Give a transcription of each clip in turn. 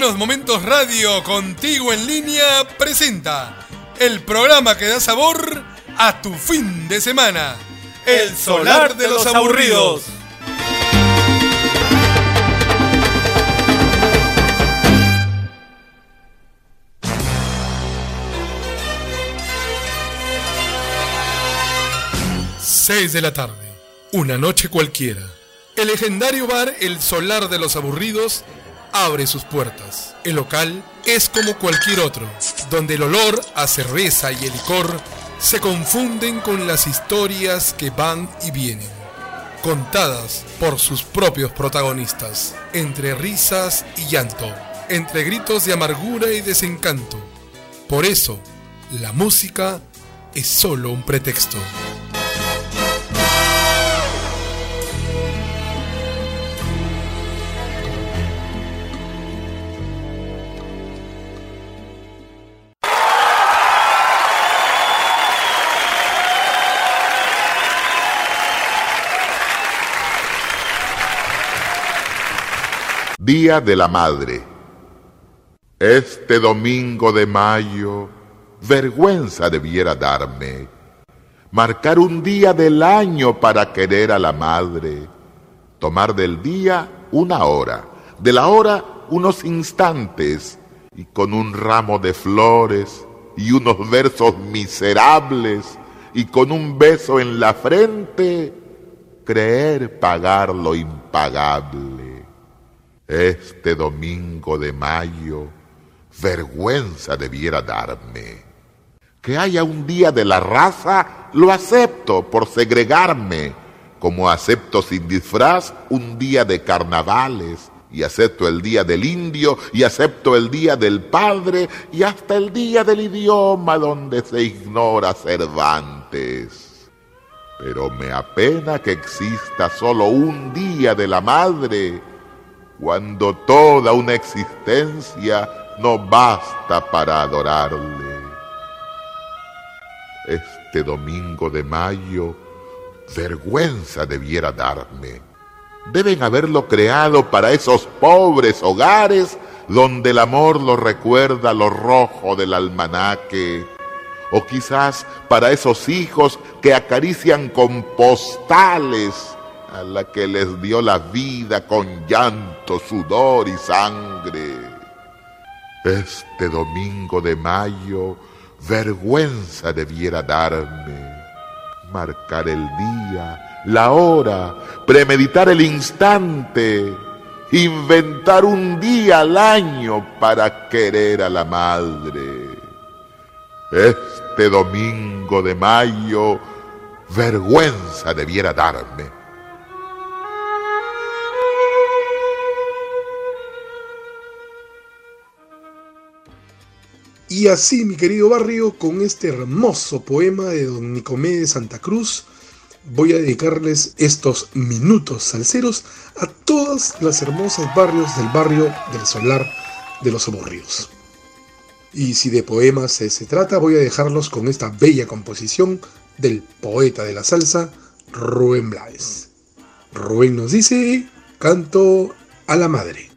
Buenos Momentos Radio contigo en línea presenta el programa que da sabor a tu fin de semana. El Solar de los Aburridos. Seis de la tarde, una noche cualquiera. El legendario bar El Solar de los Aburridos abre sus puertas. El local es como cualquier otro, donde el olor a cerveza y el licor se confunden con las historias que van y vienen, contadas por sus propios protagonistas, entre risas y llanto, entre gritos de amargura y desencanto. Por eso, la música es solo un pretexto. Día de la Madre. Este domingo de mayo, vergüenza debiera darme marcar un día del año para querer a la madre, tomar del día una hora, de la hora unos instantes, y con un ramo de flores y unos versos miserables, y con un beso en la frente, creer pagar lo impagable este domingo de mayo, vergüenza debiera darme. Que haya un día de la raza, lo acepto por segregarme, como acepto sin disfraz un día de carnavales, y acepto el día del indio, y acepto el día del padre, y hasta el día del idioma donde se ignora Cervantes. Pero me apena que exista solo un día de la madre, cuando toda una existencia no basta para adorarle. Este domingo de mayo, vergüenza debiera darme. Deben haberlo creado para esos pobres hogares donde el amor lo recuerda lo rojo del almanaque, o quizás para esos hijos que acarician con postales a la que les dio la vida con llanto, sudor y sangre. Este domingo de mayo vergüenza debiera darme, marcar el día, la hora, premeditar el instante, inventar un día al año para querer a la madre. Este domingo de mayo vergüenza debiera darme Y así, mi querido barrio, con este hermoso poema de don Nicomé de Santa Cruz, voy a dedicarles estos minutos salseros a todas las hermosas barrios del barrio del Solar de los Aburridos. Y si de poemas se trata, voy a dejarlos con esta bella composición del poeta de la salsa, Rubén Blades. Rubén nos dice, canto a la madre.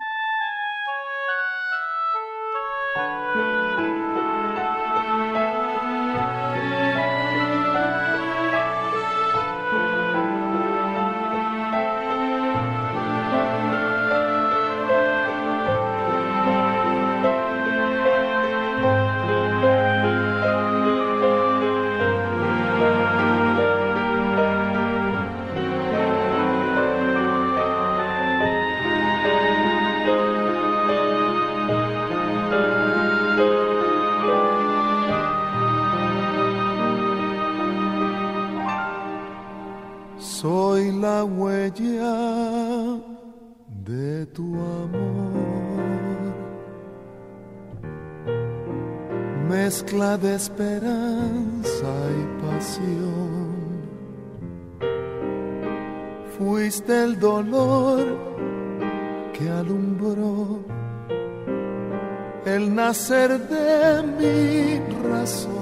de esperanza y pasión. Fuiste el dolor que alumbró el nacer de mi razón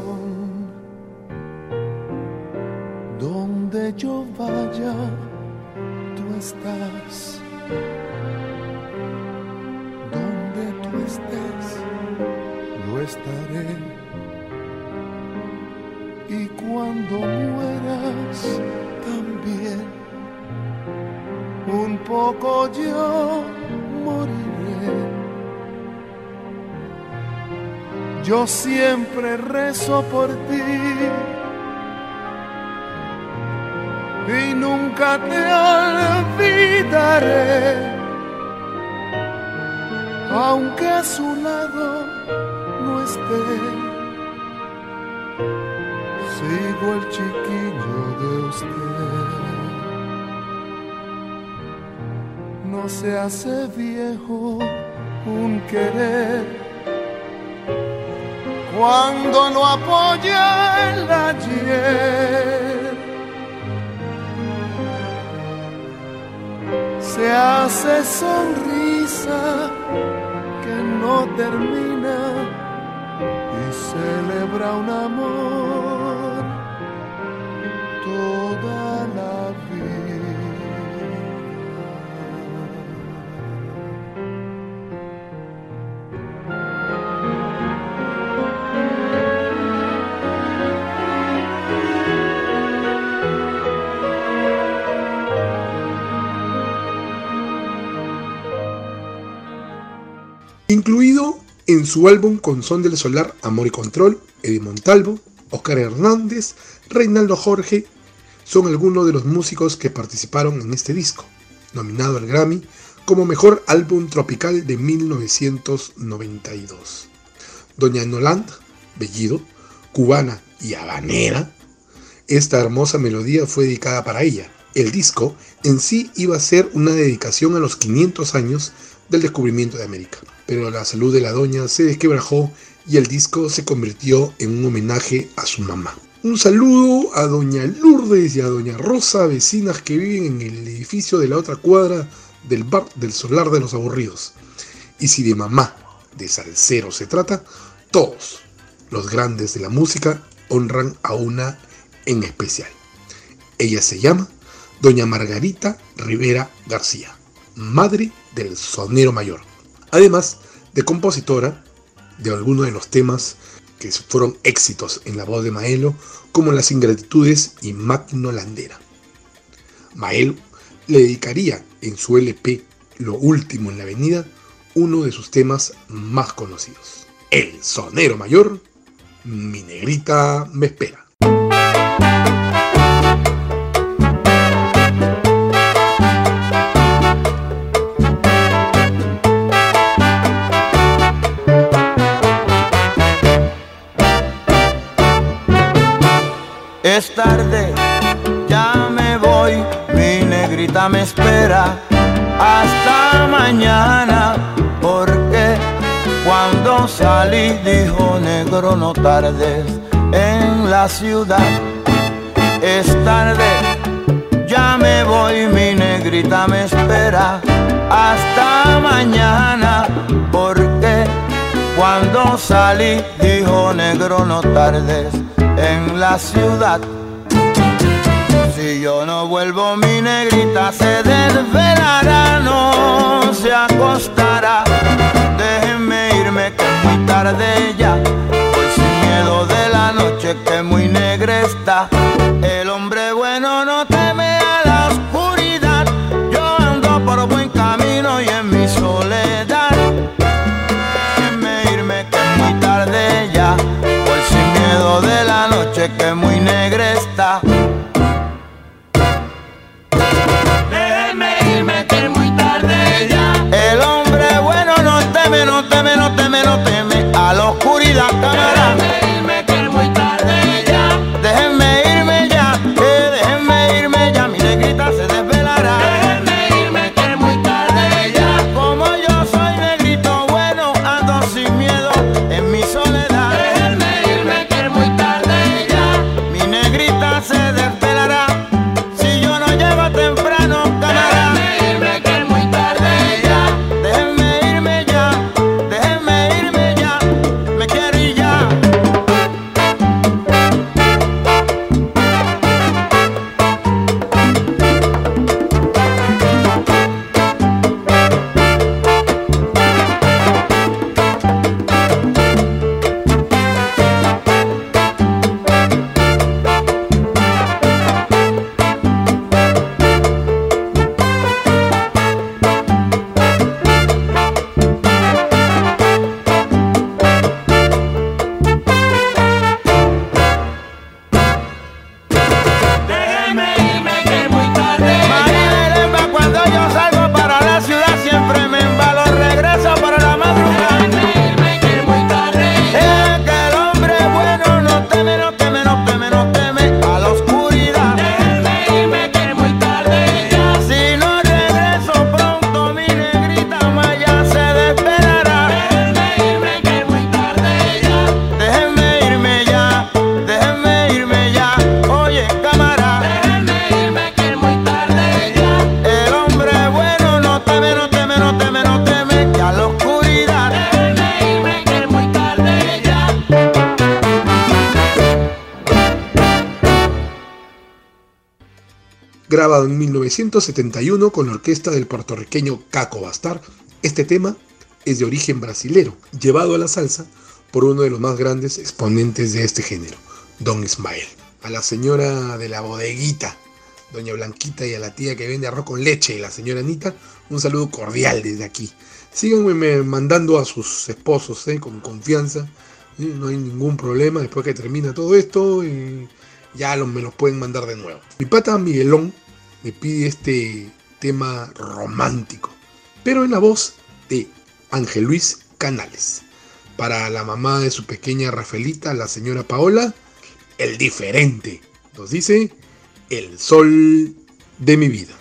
siempre rezo por ti y nunca te olvidaré, aunque a su lado no esté. Sigo el chiquillo de usted. No se hace viejo un querer cuando no apoya el ayer. se hace sonrisa que no termina y celebra un amor en su álbum con Son del Solar, Amor y Control, Eddie Montalvo, Oscar Hernández, Reinaldo Jorge, son algunos de los músicos que participaron en este disco, nominado al Grammy como Mejor Álbum Tropical de 1992. Doña Noland, Bellido, cubana y habanera, esta hermosa melodía fue dedicada para ella. El disco en sí iba a ser una dedicación a los 500 años del descubrimiento de América pero la salud de la doña se desquebrajó y el disco se convirtió en un homenaje a su mamá. Un saludo a doña Lourdes y a doña Rosa, vecinas que viven en el edificio de la otra cuadra del bar del Solar de los Aburridos. Y si de mamá, de salsero se trata, todos los grandes de la música honran a una en especial. Ella se llama Doña Margarita Rivera García, madre del sonero mayor además de compositora de algunos de los temas que fueron éxitos en la voz de Maelo, como Las Ingratitudes y Magno Landera. Maelo le dedicaría en su LP Lo Último en la Avenida uno de sus temas más conocidos. El sonero mayor, mi negrita me espera. Es tarde, ya me voy, mi negrita me espera hasta mañana, porque cuando salí dijo negro no tardes en la ciudad. Es tarde, ya me voy, mi negrita me espera hasta mañana, cuando salí dijo negro no tardes en la ciudad. Si yo no vuelvo, mi negrita se desvelará, no se acostará. Déjenme irme que es muy tarde ya, voy sin miedo de la noche que muy negra está. En 1971 con la orquesta del puertorriqueño Caco Bastar. Este tema es de origen brasilero, llevado a la salsa por uno de los más grandes exponentes de este género, Don Ismael. A la señora de la bodeguita, doña Blanquita, y a la tía que vende arroz con leche, la señora Anita, un saludo cordial desde aquí. Síganme mandando a sus esposos ¿eh? con confianza, ¿eh? no hay ningún problema después que termina todo esto. y ya me los pueden mandar de nuevo. Mi pata Miguelón me pide este tema romántico, pero en la voz de Ángel Luis Canales. Para la mamá de su pequeña Rafaelita, la señora Paola, el diferente. Nos dice el sol de mi vida.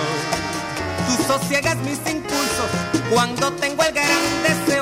sosiegas mis impulsos. Cuando tengo el gran deseo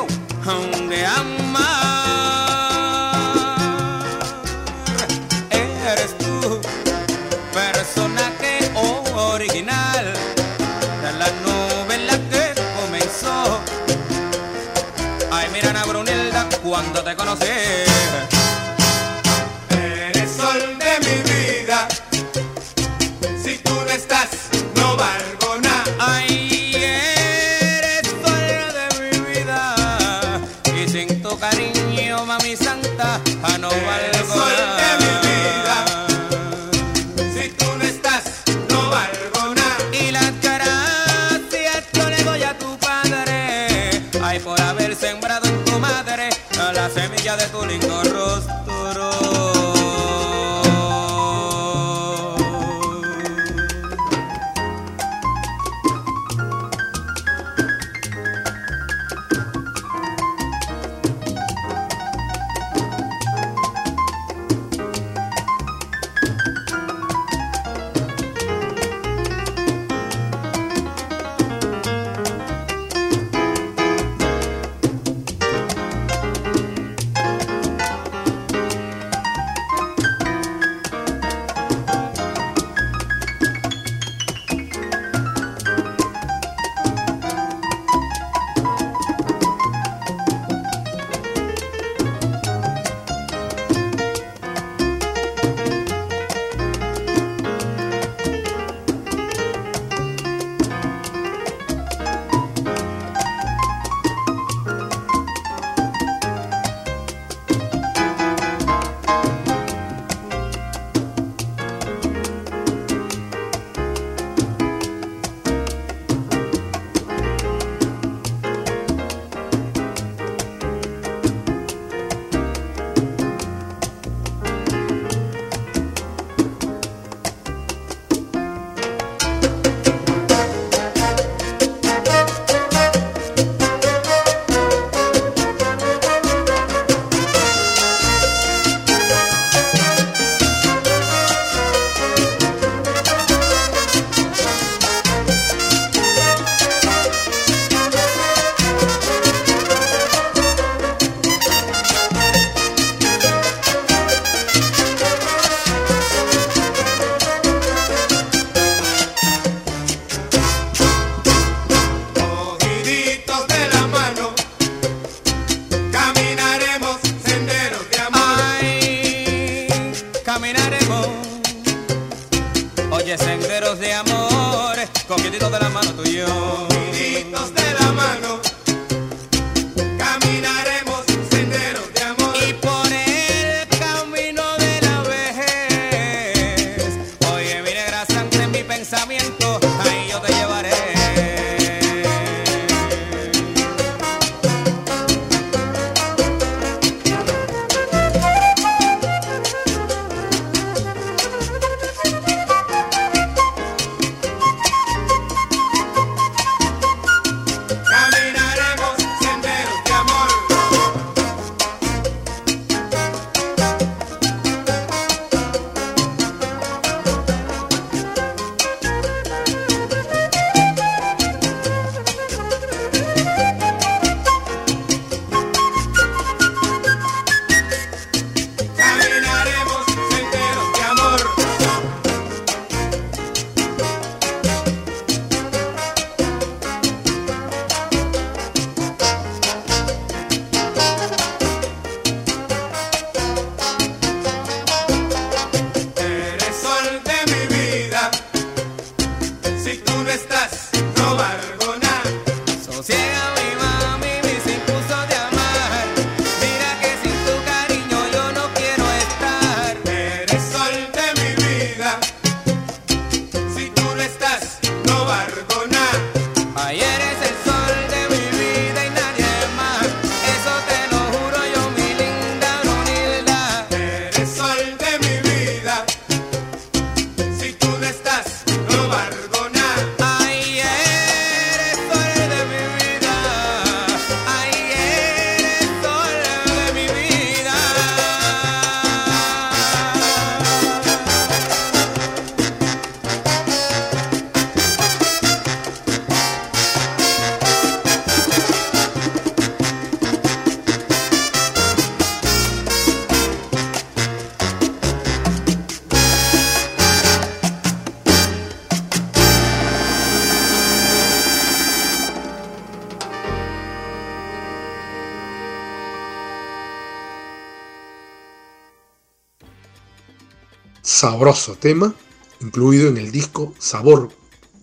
sabroso tema, incluido en el disco Sabor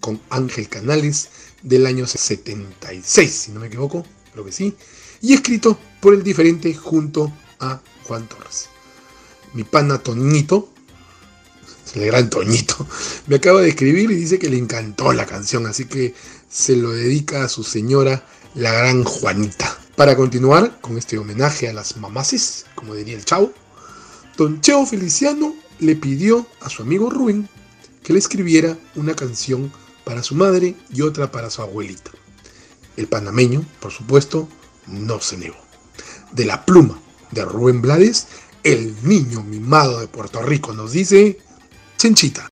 con Ángel Canales del año 76, si no me equivoco, creo que sí, y escrito por el diferente junto a Juan Torres. Mi pana Toñito, el gran Toñito, me acaba de escribir y dice que le encantó la canción, así que se lo dedica a su señora, la gran Juanita. Para continuar con este homenaje a las mamaces, como diría el chavo, Don Cheo Feliciano le pidió a su amigo Rubén que le escribiera una canción para su madre y otra para su abuelita. El panameño, por supuesto, no se negó. De la pluma de Rubén Blades, el niño mimado de Puerto Rico nos dice, Chenchita.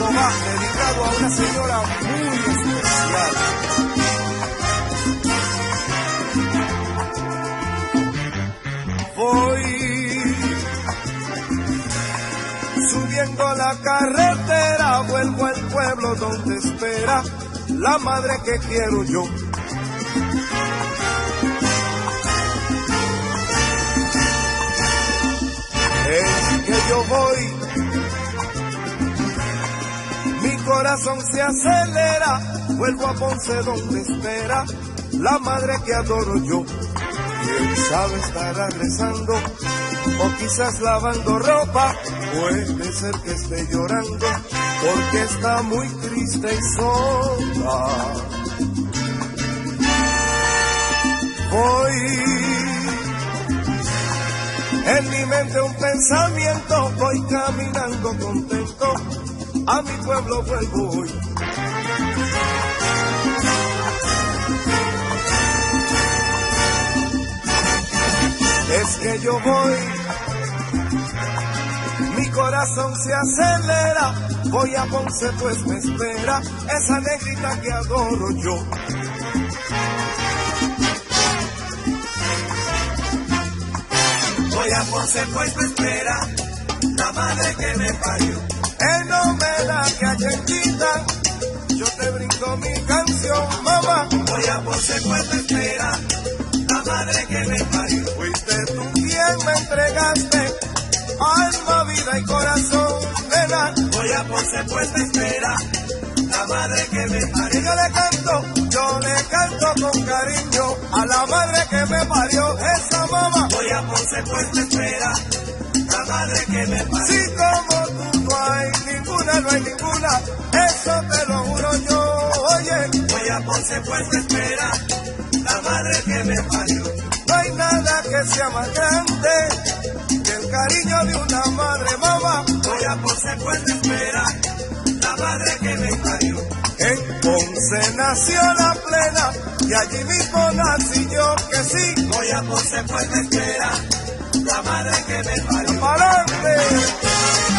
Va dedicado a una señora la carretera, vuelvo al pueblo donde espera la madre que quiero yo. Es que yo voy, mi corazón se acelera, vuelvo a Ponce donde espera la madre que adoro yo. Quién sabe estará rezando o quizás lavando ropa, puede ser que esté llorando porque está muy triste y sola. Voy en mi mente un pensamiento, voy caminando contento, a mi pueblo vuelvo. Es que yo voy, mi corazón se acelera, voy a Ponce pues me espera esa negrita que adoro yo. Voy a Ponce pues me espera la madre que me parió. Él no me da yo te brindo mi canción, mamá. Voy a Ponce pues me espera la madre que me parió. Fuiste tú quien me entregaste alma, vida y corazón, nena. Voy a Ponce pues me espera la madre que me parió. Yo le canto, yo le canto con cariño a la madre que me parió, esa mamá. Voy a Ponce pues me espera la madre que me parió. Si como tú no hay ninguna, no hay ninguna, eso te lo juro yo, oye. Voy a Ponce pues me espera la madre que me parió. Nada que sea más grande que el cariño de una madre, mamá. Voy a Ponce pues me espera la madre que me parió. En Ponce nació la plena y allí mismo nací yo que sí. Voy a Ponce pues me espera la madre que me parió. Mira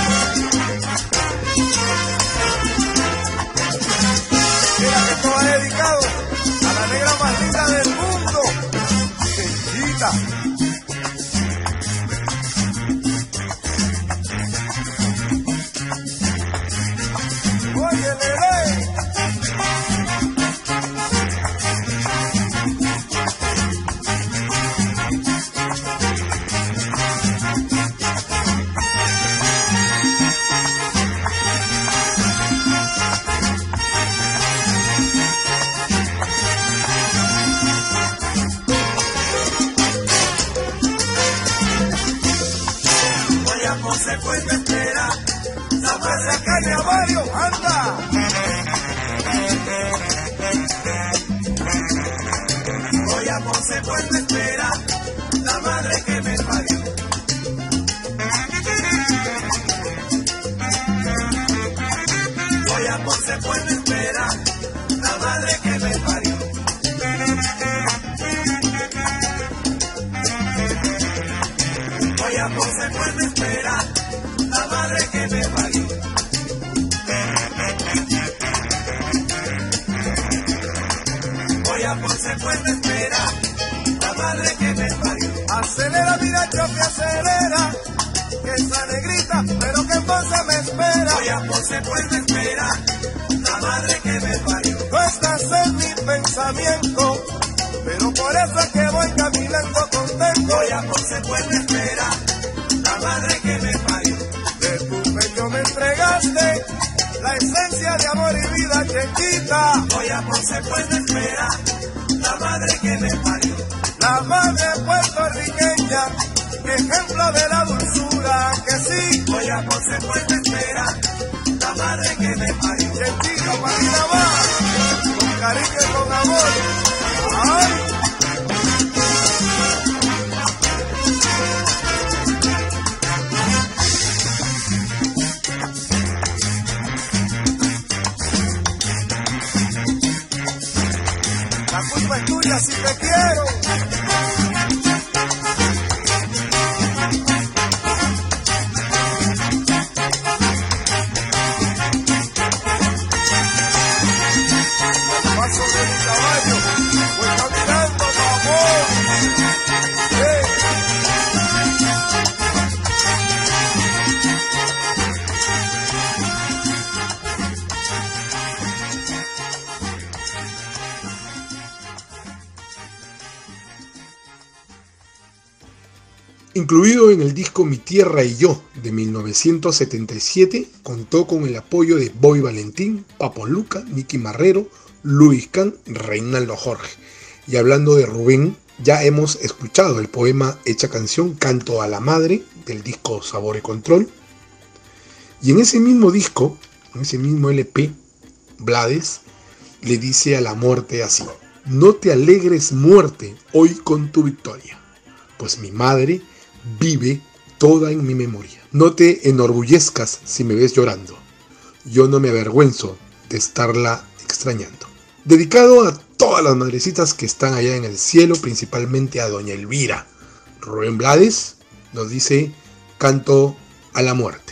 acelera. Que esa negrita, pero que entonces me espera. Voy a Ponce pues me espera la madre que me parió. Tú estás en mi pensamiento, Pero por eso es que voy caminando contento. Voy a consecuente espera, la madre que me parió. De tu pecho me entregaste la esencia de amor y vida chiquita. Voy a consecuente espera, la madre que me parió. La madre puertorriqueña, ejemplo de la dulzura que sí. Voy a consecuente espera, la madre que me parió. Chiquita Marina va, con cariño y con amor. Incluido en el disco Mi Tierra y Yo de 1977, contó con el apoyo de Boy Valentín, Papo Luca, Nicky Marrero, Luis Can, Reinaldo Jorge. Y hablando de Rubén, ya hemos escuchado el poema Hecha Canción Canto a la Madre del disco Sabor y Control. Y en ese mismo disco, en ese mismo LP, Blades le dice a la muerte así, no te alegres muerte hoy con tu victoria, pues mi madre vive toda en mi memoria. No te enorgullezcas si me ves llorando. Yo no me avergüenzo de estarla extrañando. Dedicado a todas las madrecitas que están allá en el cielo, principalmente a Doña Elvira. Rubén Blades nos dice canto a la muerte.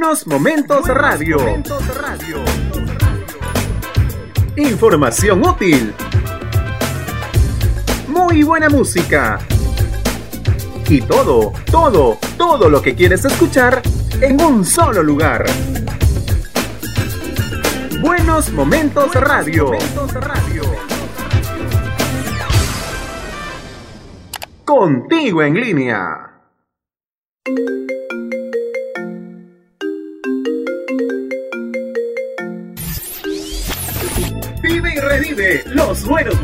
Buenos Momentos Radio. Información útil. Muy buena música. Y todo, todo, todo lo que quieres escuchar en un solo lugar. Buenos Momentos Radio. Momentos Radio. Contigo en línea.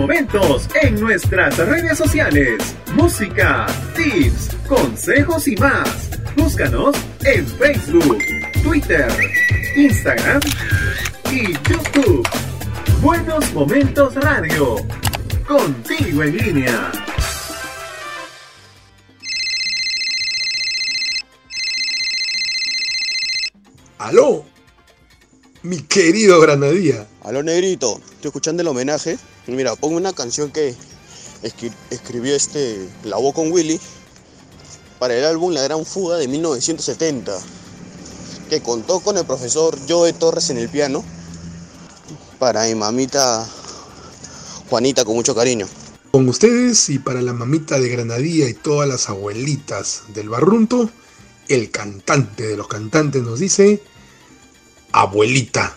Momentos en nuestras redes sociales. Música, tips, consejos y más. Búscanos en Facebook, Twitter, Instagram y YouTube. Buenos Momentos Radio. Contigo en línea. Aló, mi querido Granadía. Aló, negrito, estoy escuchando el homenaje. Mira, pongo una canción que escribió este La voz con Willy para el álbum La Gran Fuga de 1970, que contó con el profesor Joe Torres en el piano para mi mamita Juanita con mucho cariño. Con ustedes y para la mamita de Granadía y todas las abuelitas del barrunto, el cantante de los cantantes nos dice, abuelita.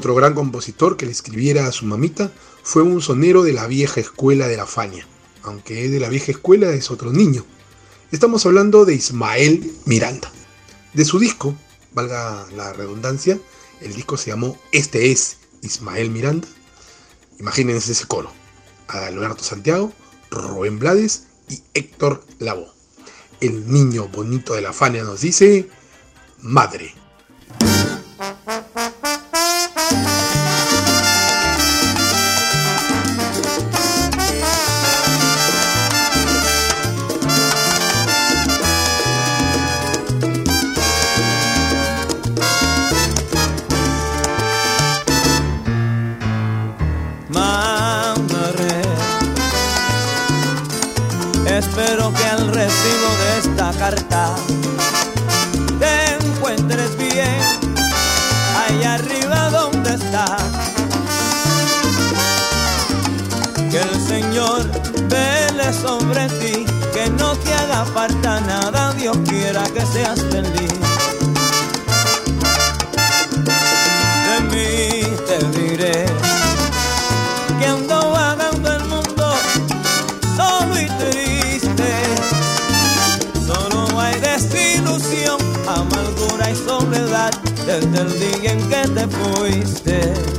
Otro gran compositor que le escribiera a su mamita fue un sonero de la vieja escuela de la Faña, aunque de la vieja escuela es otro niño. Estamos hablando de Ismael Miranda. De su disco, valga la redundancia, el disco se llamó Este es Ismael Miranda. Imagínense ese coro. Alberto Santiago, Rubén Blades y Héctor Lavoe. El niño bonito de la Fania nos dice, madre. Sobre ti, que no te haga falta nada, Dios quiera que seas feliz. De mí te diré que ando vagando el mundo solo y triste. Solo hay desilusión, amargura y soledad desde el día en que te fuiste.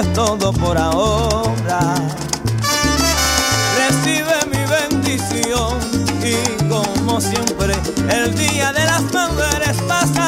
Es todo por ahora. Recibe mi bendición y como siempre el día de las madres pasaré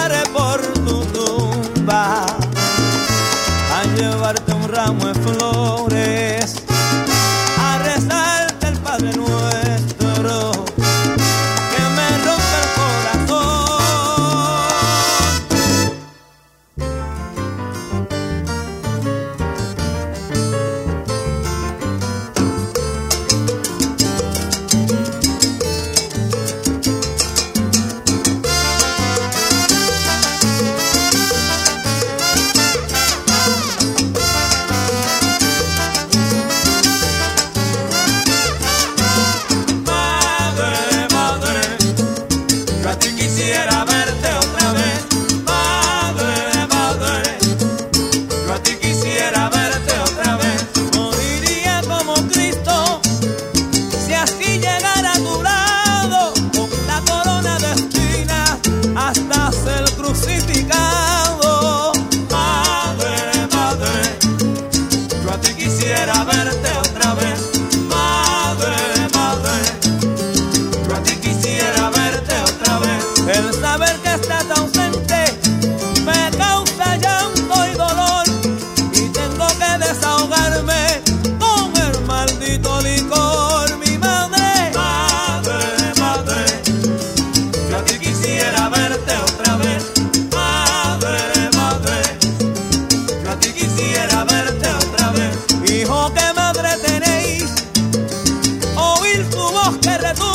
oír su voz que retumba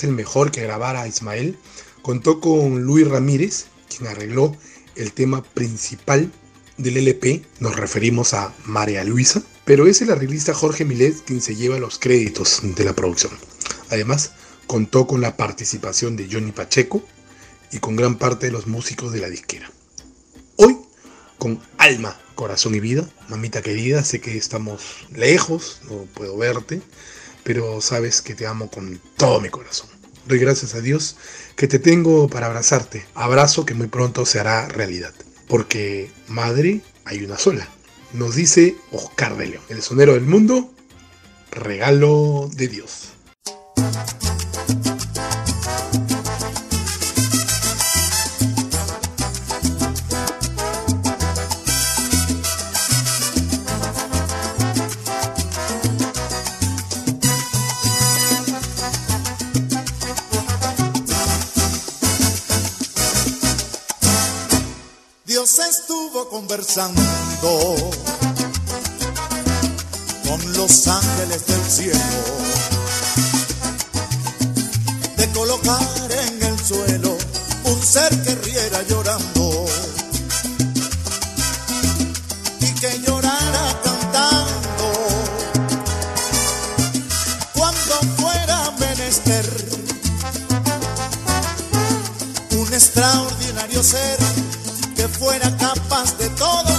es el mejor que grabara Ismael, contó con Luis Ramírez, quien arregló el tema principal del LP, nos referimos a María Luisa, pero es el arreglista Jorge Milet quien se lleva los créditos de la producción. Además, contó con la participación de Johnny Pacheco y con gran parte de los músicos de la disquera. Hoy, con alma, corazón y vida, mamita querida, sé que estamos lejos, no puedo verte, pero sabes que te amo con todo mi corazón. Doy gracias a Dios que te tengo para abrazarte, abrazo que muy pronto se hará realidad, porque madre hay una sola. Nos dice Oscar de León, el sonero del mundo, regalo de Dios. Dios los ángeles del cielo de colocar en el suelo un ser que riera llorando y que llorara cantando cuando fuera menester un extraordinario ser que fuera capaz de todo.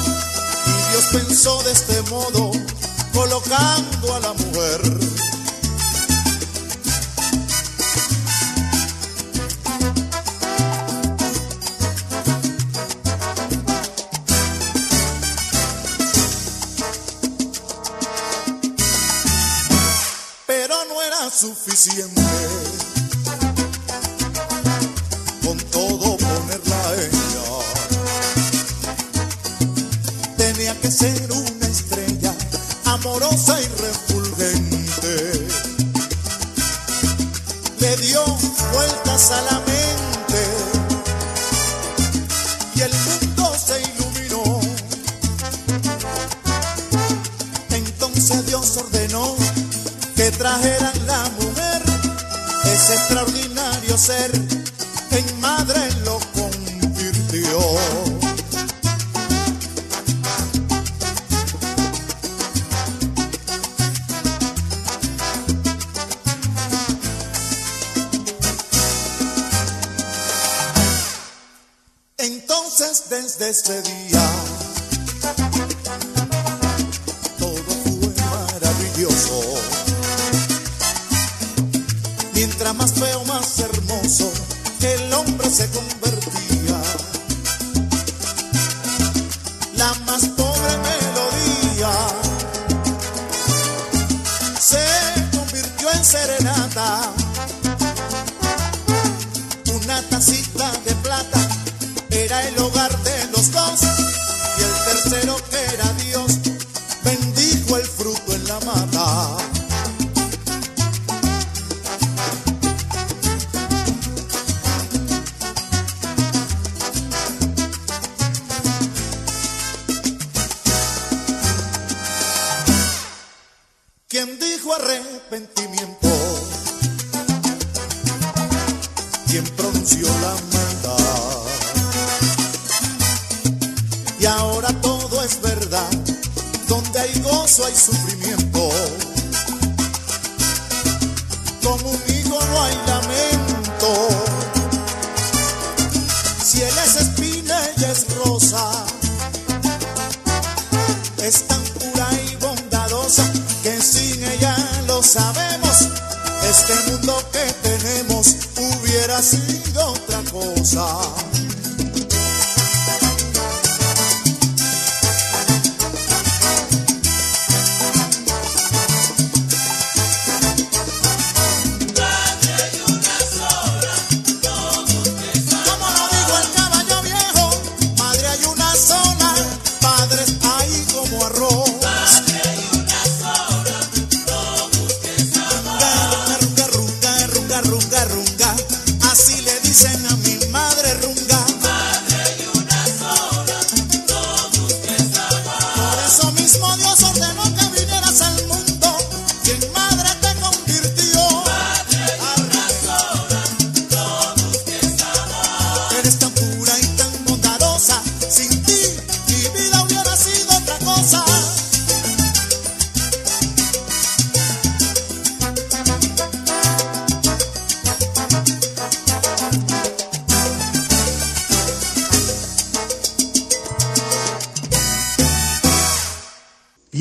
Y Dios pensó de este modo, colocando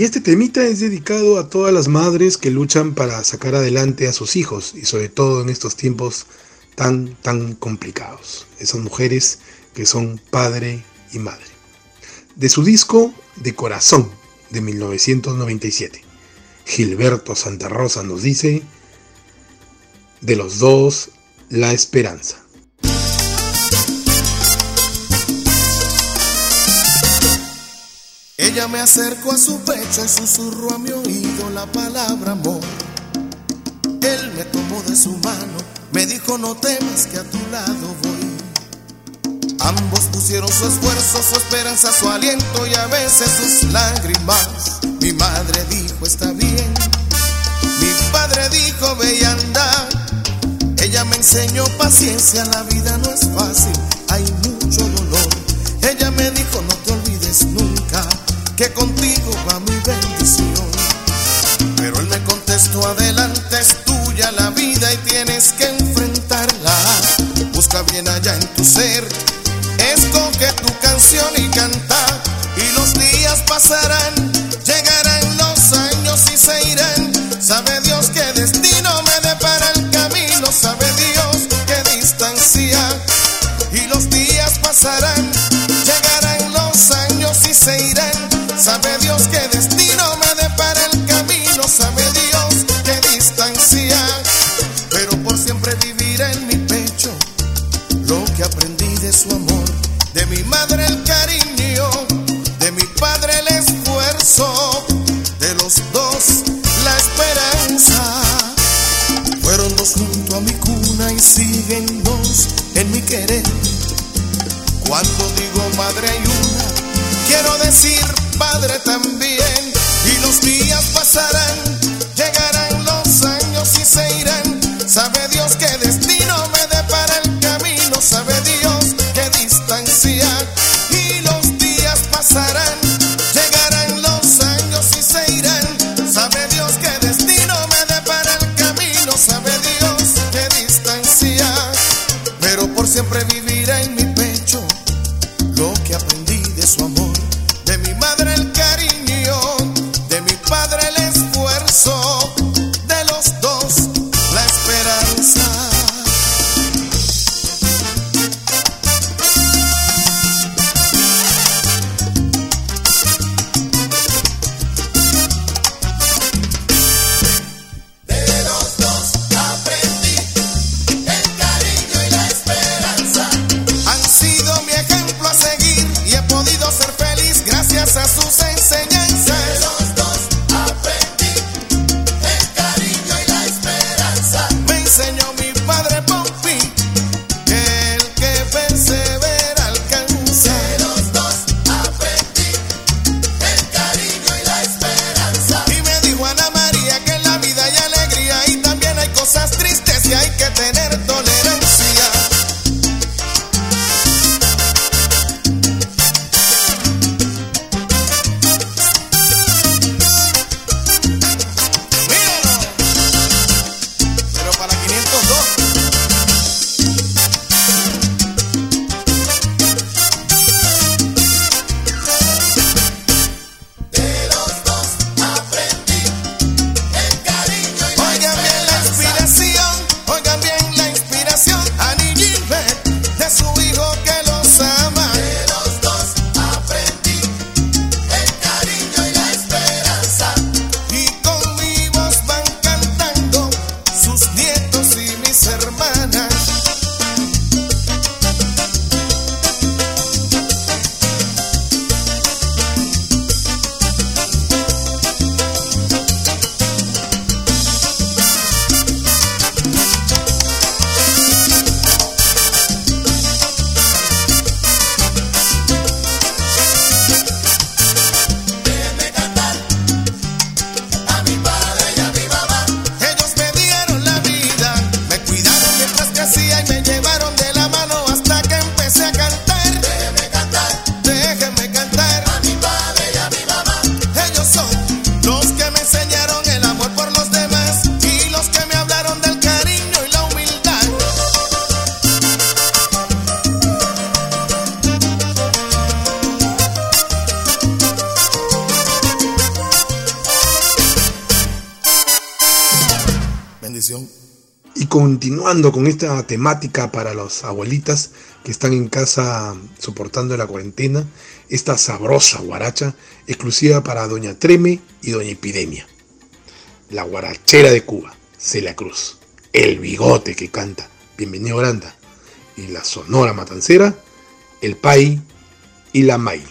Y este temita es dedicado a todas las madres que luchan para sacar adelante a sus hijos y sobre todo en estos tiempos tan, tan complicados. Esas mujeres que son padre y madre. De su disco De Corazón de 1997, Gilberto Santa Rosa nos dice, de los dos, la esperanza. Ella me acercó a su pecho y susurró a mi oído la palabra amor. Él me tomó de su mano, me dijo no temas que a tu lado voy. Ambos pusieron su esfuerzo, su esperanza, su aliento y a veces sus lágrimas. Mi madre dijo está bien, mi padre dijo ve y anda. Ella me enseñó paciencia, la vida no es fácil, hay mucho dolor. Ella me dijo no te olvides nunca que contigo va mi bendición. Pero él me contestó, adelante es tuya la vida y tienes que enfrentarla. Busca bien allá en tu ser, escoge tu canción y canta. Y los días pasarán, llegarán los años y se irán. Sabe Dios qué destino me depara el camino, sabe Dios qué distancia. Y los días pasarán, llegarán los años y se irán. Sabe Dios qué destino me depara el camino, sabe Dios qué distancia. Pero por siempre vivirá en mi pecho lo que aprendí de su amor, de mi madre el cariño, de mi padre el esfuerzo, de los dos la esperanza. Fueron dos junto a mi cuna y siguen dos en mi querer. Cuando digo madre hay una, quiero decir padre también. Y los días pasarán, llegarán los años y se irán. Sabe Dios qué destino me con esta temática para las abuelitas que están en casa soportando la cuarentena, esta sabrosa guaracha exclusiva para Doña Treme y Doña Epidemia. La guarachera de Cuba, Celia Cruz, el bigote que canta, bienvenido Granda, y la sonora matancera, el pay y la may.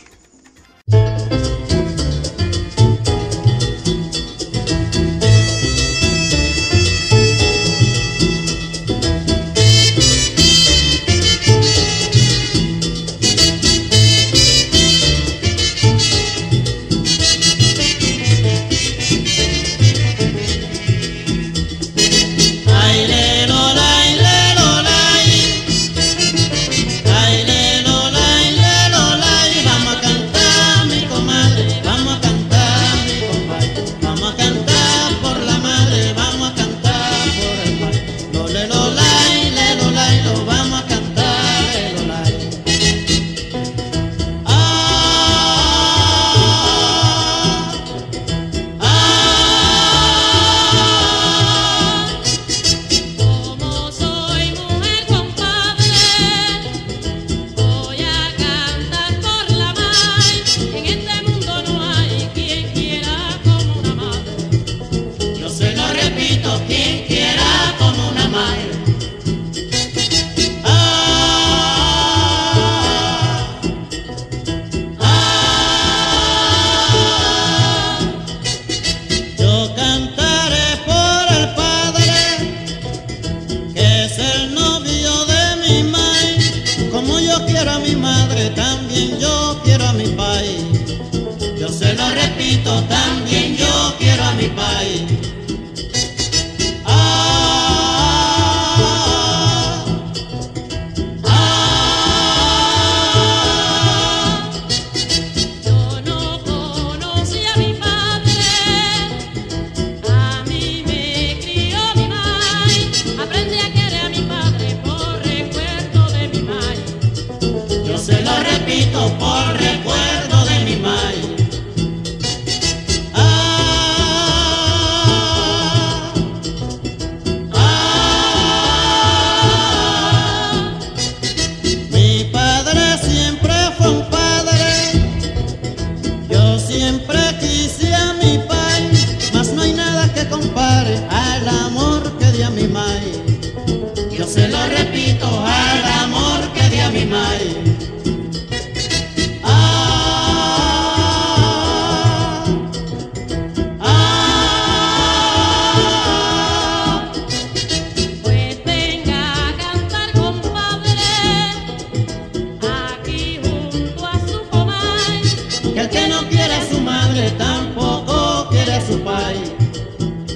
Tampoco quiere a su país.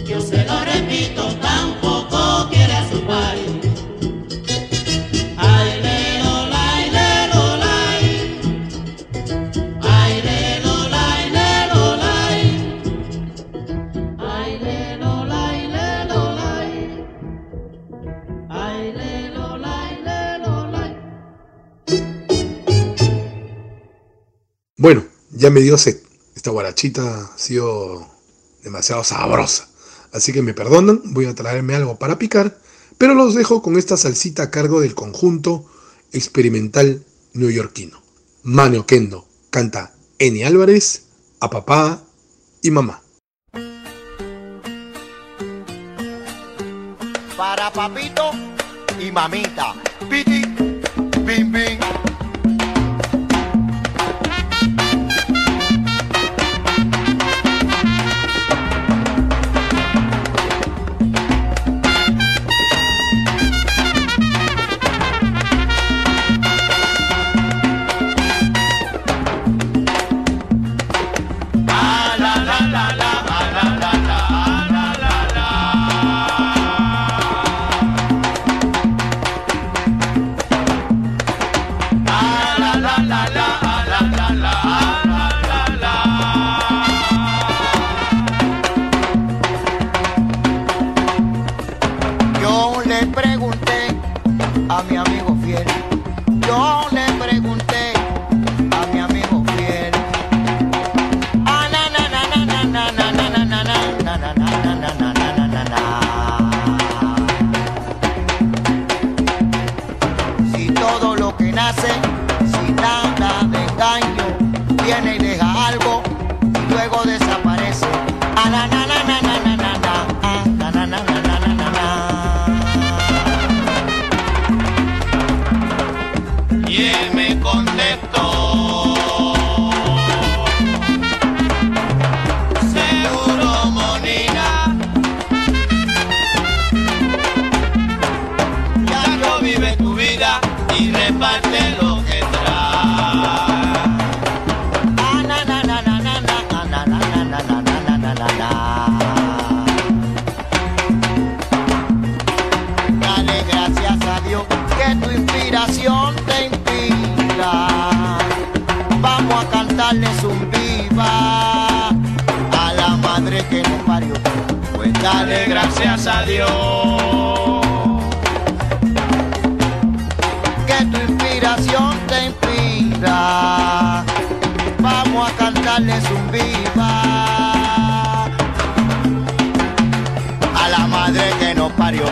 Yo se lo repito. Tampoco quiere a su país. Ay lelo ay lelo ay. Ay lelo ay lelo ay. Ay lelo ay lelo ay. Ay lelo ay lelo ay. Bueno, ya me dio acept esta guarachita ha sido demasiado sabrosa. Así que me perdonan, voy a traerme algo para picar, pero los dejo con esta salsita a cargo del conjunto experimental neoyorquino. Mano Kendo canta Eni Álvarez a papá y mamá. Para papito y mamita. Piti, bim, bim. dale gracias a Dios. Que tu inspiración te inspira. Vamos a cantarles un viva a la madre que nos parió,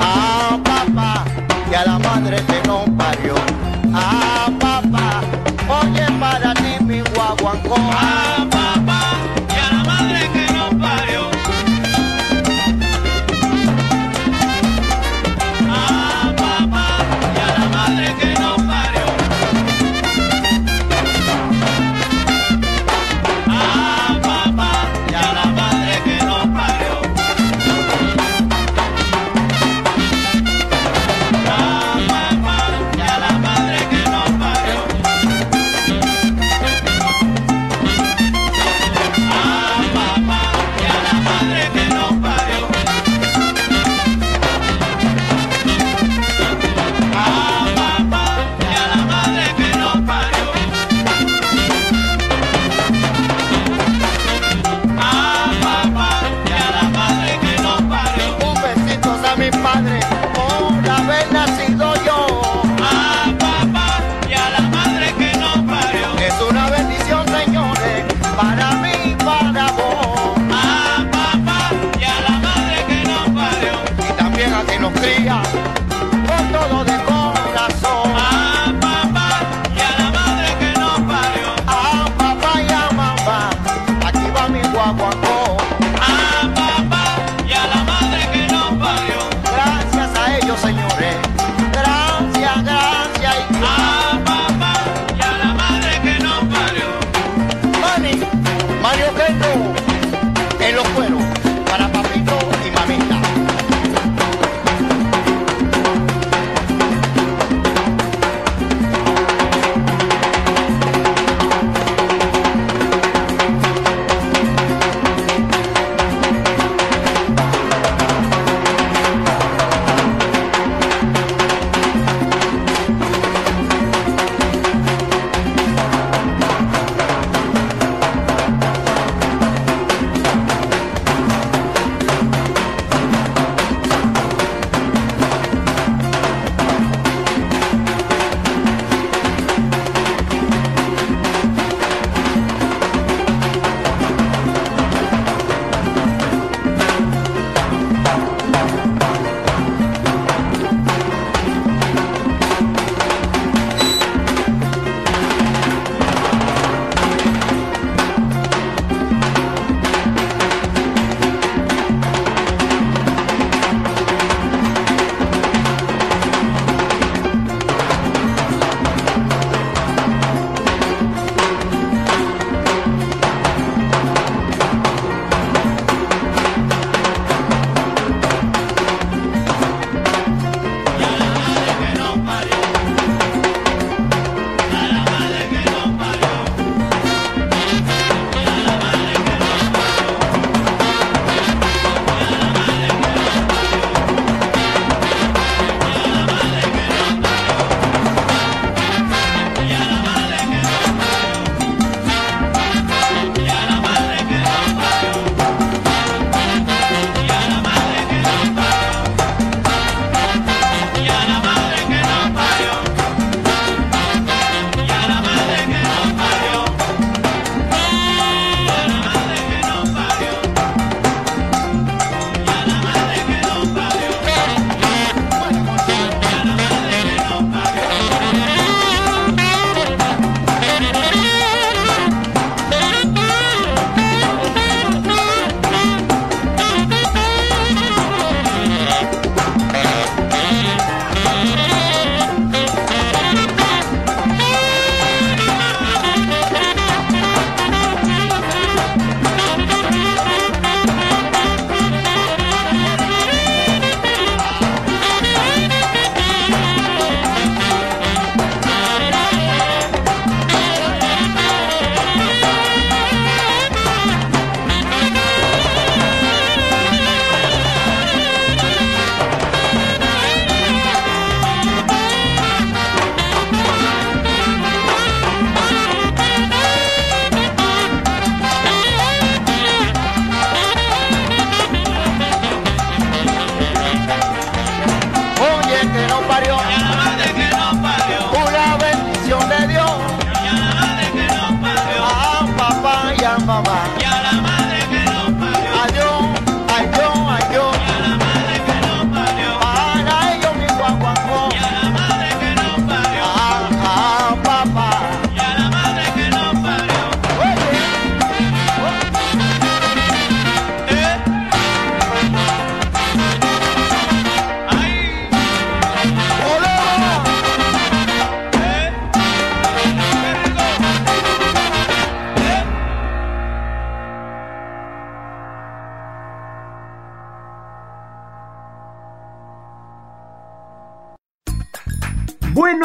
a papá y a la madre que nos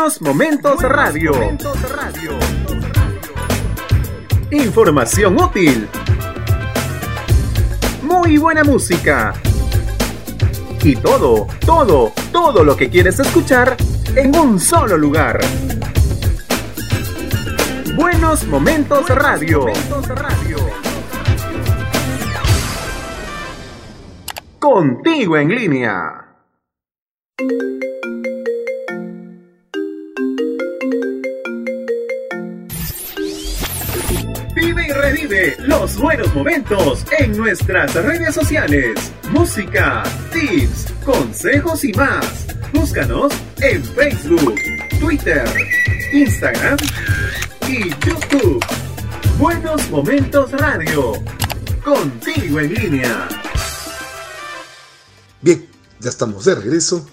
Buenos Momentos Radio. Información útil. Muy buena música. Y todo, todo, todo lo que quieres escuchar en un solo lugar. Buenos Momentos Radio. Contigo en línea. Revive los buenos momentos en nuestras redes sociales. Música, tips, consejos y más. Búscanos en Facebook, Twitter, Instagram y YouTube. Buenos Momentos Radio. Contigo en línea. Bien, ya estamos de regreso.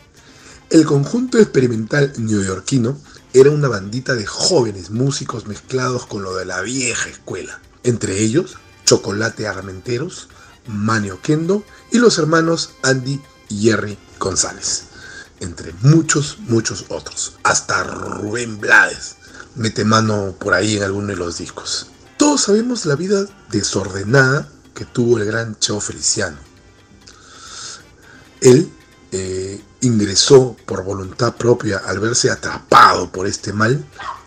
El conjunto experimental neoyorquino era una bandita de jóvenes músicos mezclados con lo de la vieja escuela. Entre ellos, Chocolate Armenteros, Manio Kendo y los hermanos Andy y Jerry González. Entre muchos, muchos otros. Hasta Rubén Blades mete mano por ahí en alguno de los discos. Todos sabemos la vida desordenada que tuvo el gran Cheo Feliciano. Él eh, ingresó por voluntad propia al verse atrapado por este mal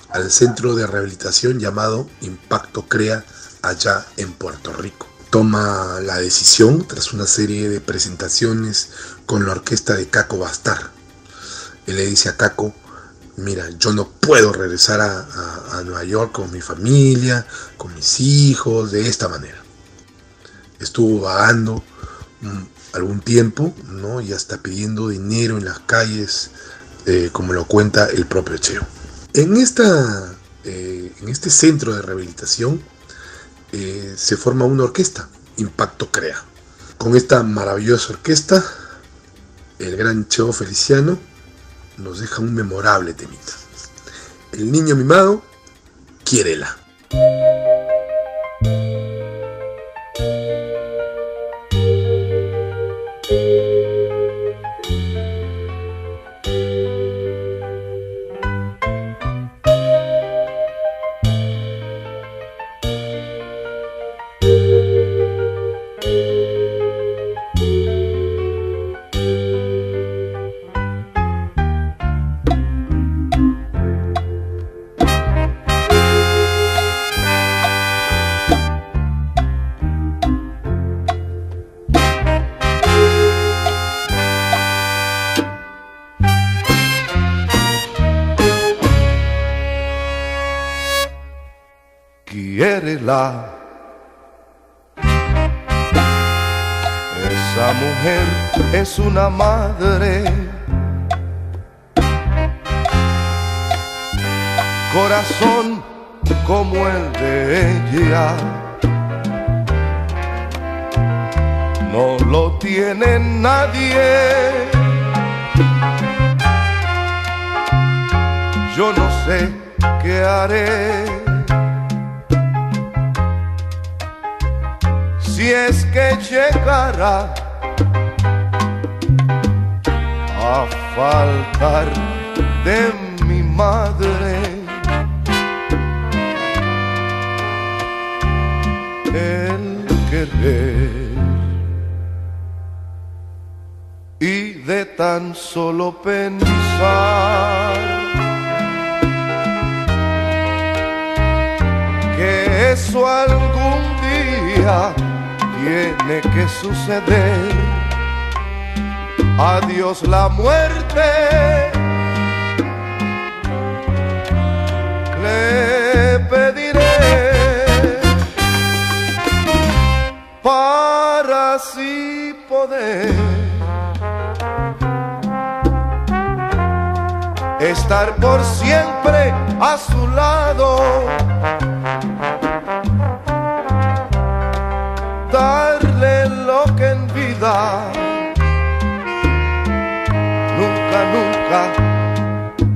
al centro de rehabilitación llamado Impacto Crea allá en Puerto Rico. Toma la decisión tras una serie de presentaciones con la orquesta de Caco Bastar. Él le dice a Caco, mira, yo no puedo regresar a, Nueva York con mi familia, con mis hijos, de esta manera. Estuvo vagando mm, algún tiempo, ¿no? Y hasta pidiendo dinero en las calles, eh, como lo cuenta el propio Cheo. En, esta, eh, en este centro de rehabilitación eh, se forma una orquesta, Impacto Crea. Con esta maravillosa orquesta, el gran Cheo Feliciano nos deja un memorable temita. El niño mimado, quiérela. Mujer a faltar de mi madre. El querer y de tan solo pensar que eso algún día tiene que suceder. Adiós la muerte. Le pediré para así poder estar por siempre a su lado.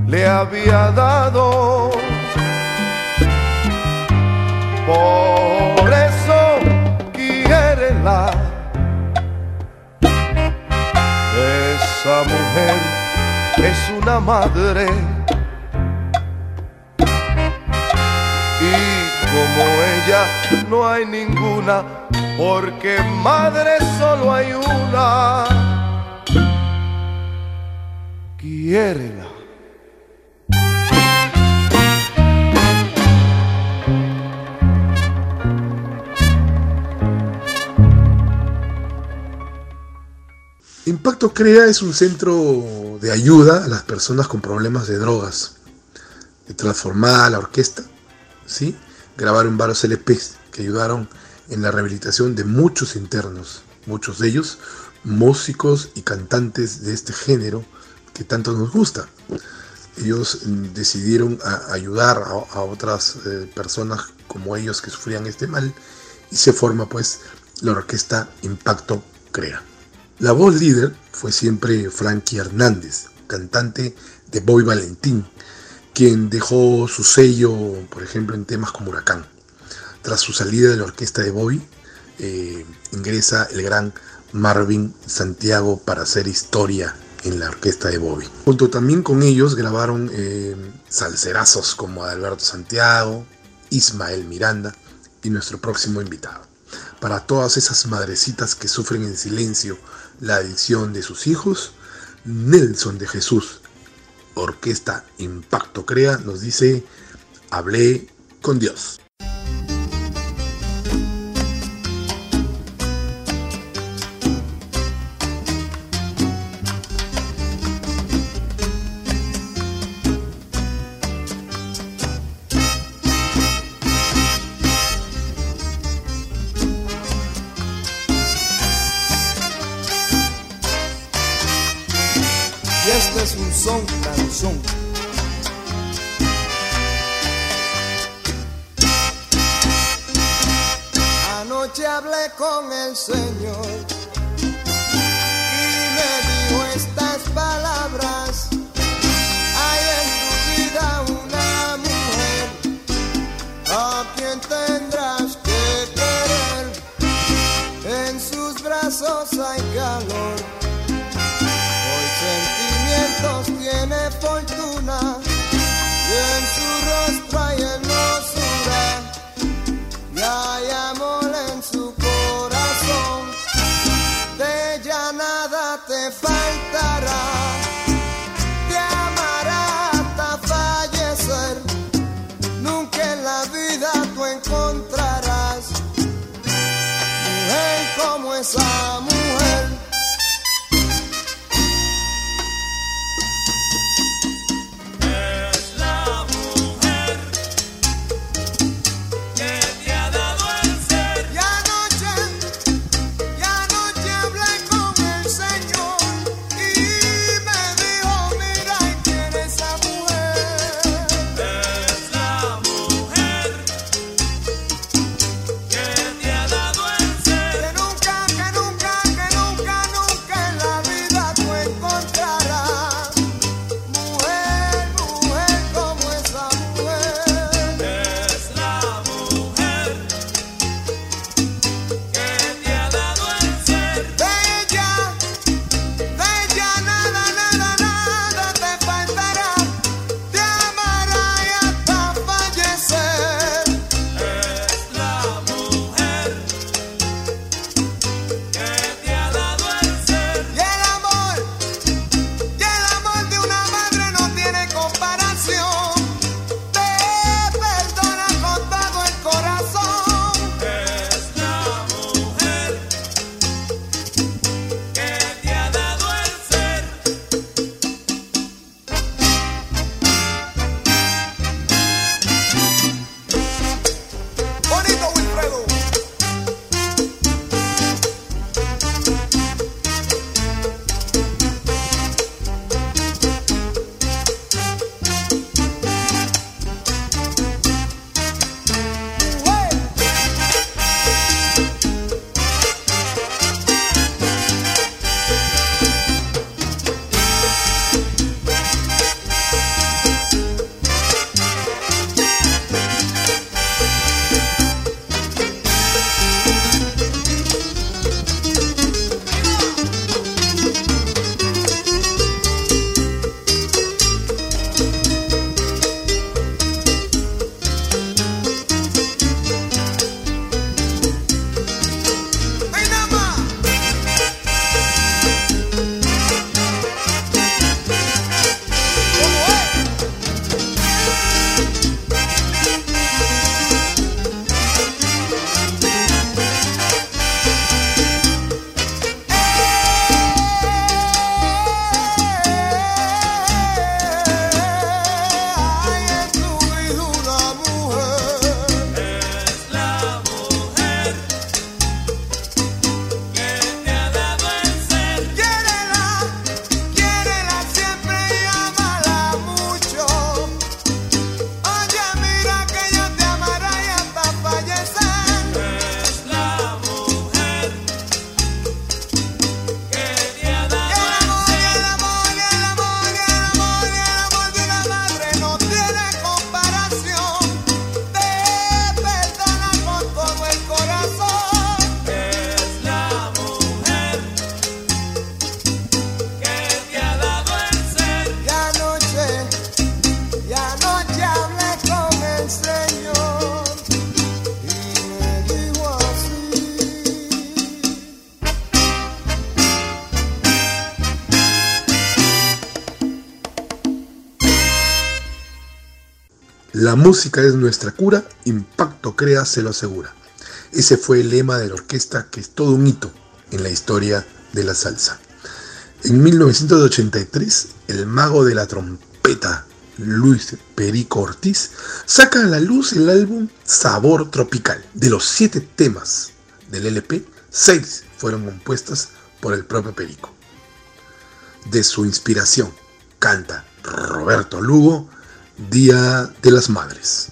Le había dado. Por eso quiérela. Esa mujer es una madre. Y como ella no hay ninguna, porque madre solo hay una. Impacto Crea es un centro de ayuda a las personas con problemas de drogas. Transformada la orquesta, ¿sí? grabaron varios LPs que ayudaron en la rehabilitación de muchos internos, muchos de ellos músicos y cantantes de este género que tanto nos gusta. Ellos decidieron ayudar a, otras eh, personas como ellos que sufrían este mal y se forma pues la orquesta Impacto Crea. La voz líder fue siempre Frankie Hernández, cantante de Bobby Valentín, quien dejó su sello, por ejemplo, en temas como Huracán. Tras su salida de la orquesta de Bobby, eh, ingresa el gran Marvin Santiago para hacer historia en la orquesta de Bobby. Junto también con ellos grabaron eh, salserazos como Alberto Santiago, Ismael Miranda y nuestro próximo invitado. Para todas esas madrecitas que sufren en silencio la adicción de sus hijos, Nelson de Jesús, Orquesta Impacto Crea, nos dice, hablé con Dios. Con el Señor en la vida tú encontrarás mujer como esa mujer. La música es nuestra cura, impacto crea, se lo asegura. Ese fue el lema de la orquesta que es todo un hito en la historia de la salsa. En 1983, el mago de la trompeta, Luis Perico Ortiz, saca a la luz el álbum Sabor Tropical. De los siete temas del LP, seis fueron compuestas por el propio Perico. De su inspiración canta Roberto Lugo, Día de las Madres.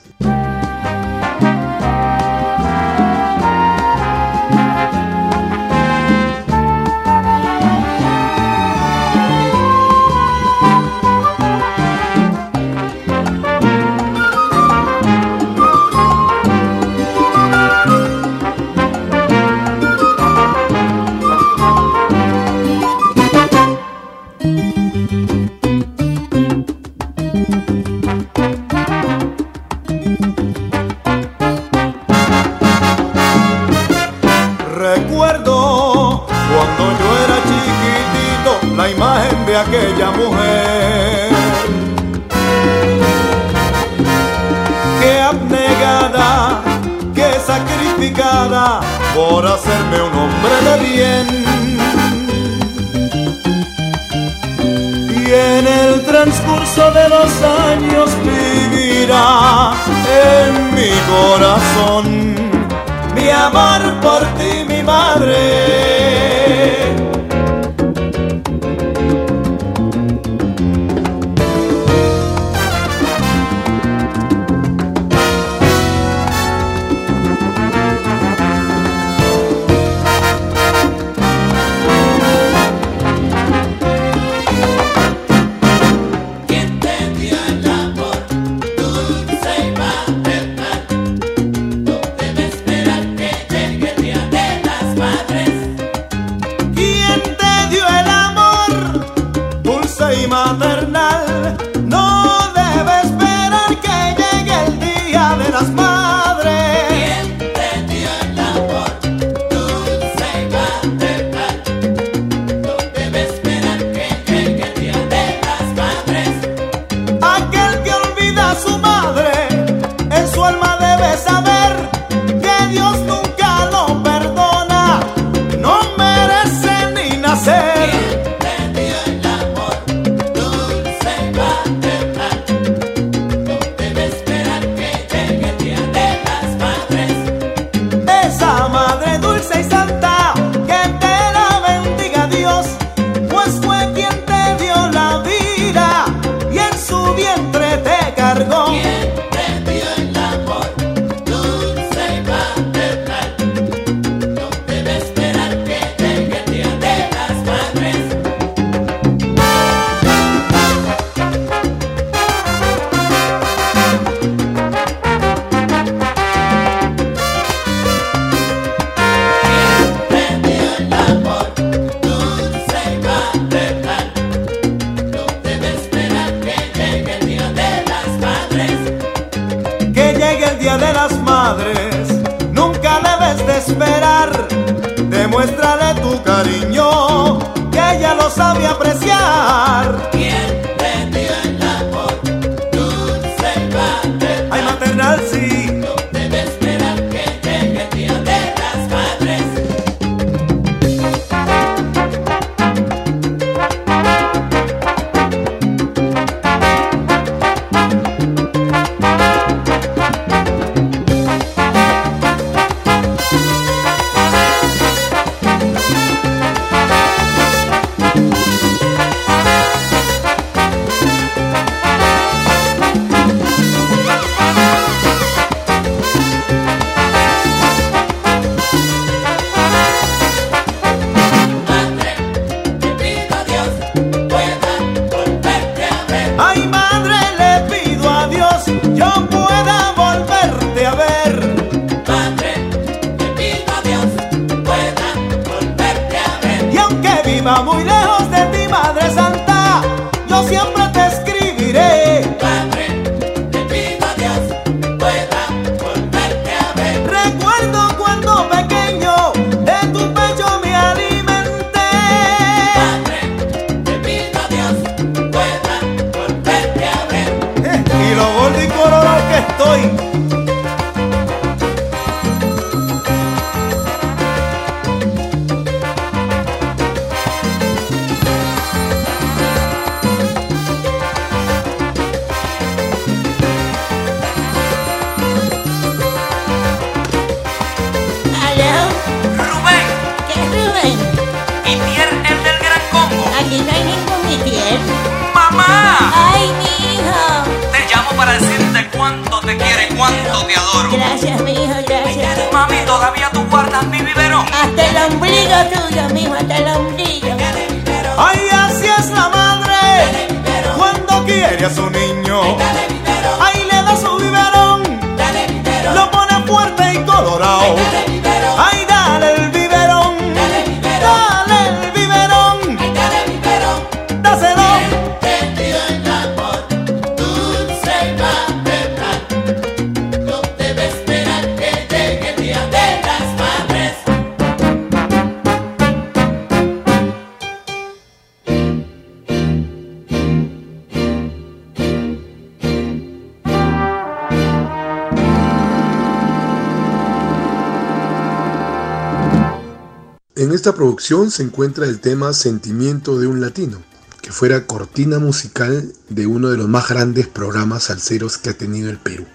Se encuentra el tema Sentimiento de un Latino, que fuera cortina musical de uno de los más grandes programas salseros que ha tenido el Perú,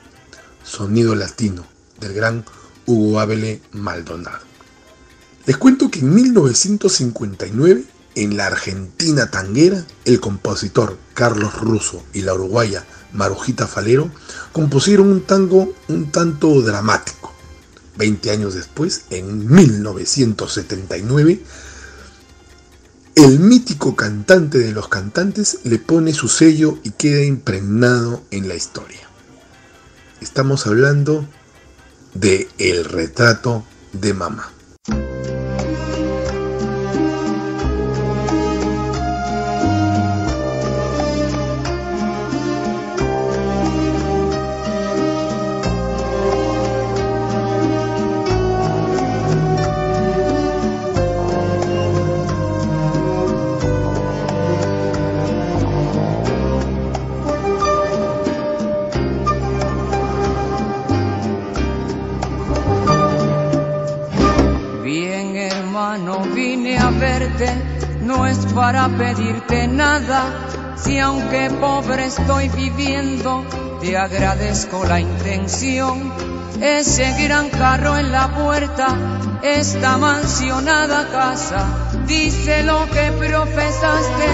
Sonido Latino, del gran Hugo Abele Maldonado. Les cuento que en 1959, en la Argentina tanguera, el compositor Carlos Russo y la uruguaya Marujita Falero compusieron un tango un tanto dramático. Veinte años después, en 1979, cantante de los cantantes le pone su sello y queda impregnado en la historia. Estamos hablando de El retrato de mamá. Para pedirte nada, si aunque pobre estoy viviendo, te agradezco la intención. Ese gran carro en la puerta, esta mansionada casa, dice lo que profesaste,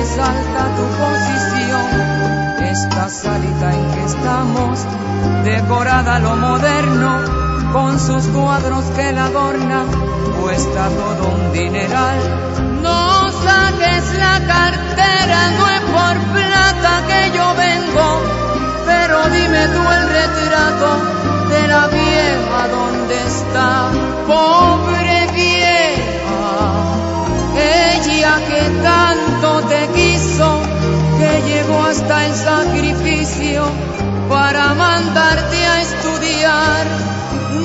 exalta tu posición. Esta salita en que estamos, decorada a lo moderno, con sus cuadros que la adornan, cuesta todo un dineral. No saques la cartera, no es por plata que yo vengo, pero dime tú el retrato de la vieja donde está, pobre vieja, ella que tanto te quiso, que llegó hasta el sacrificio para mandarte a estudiar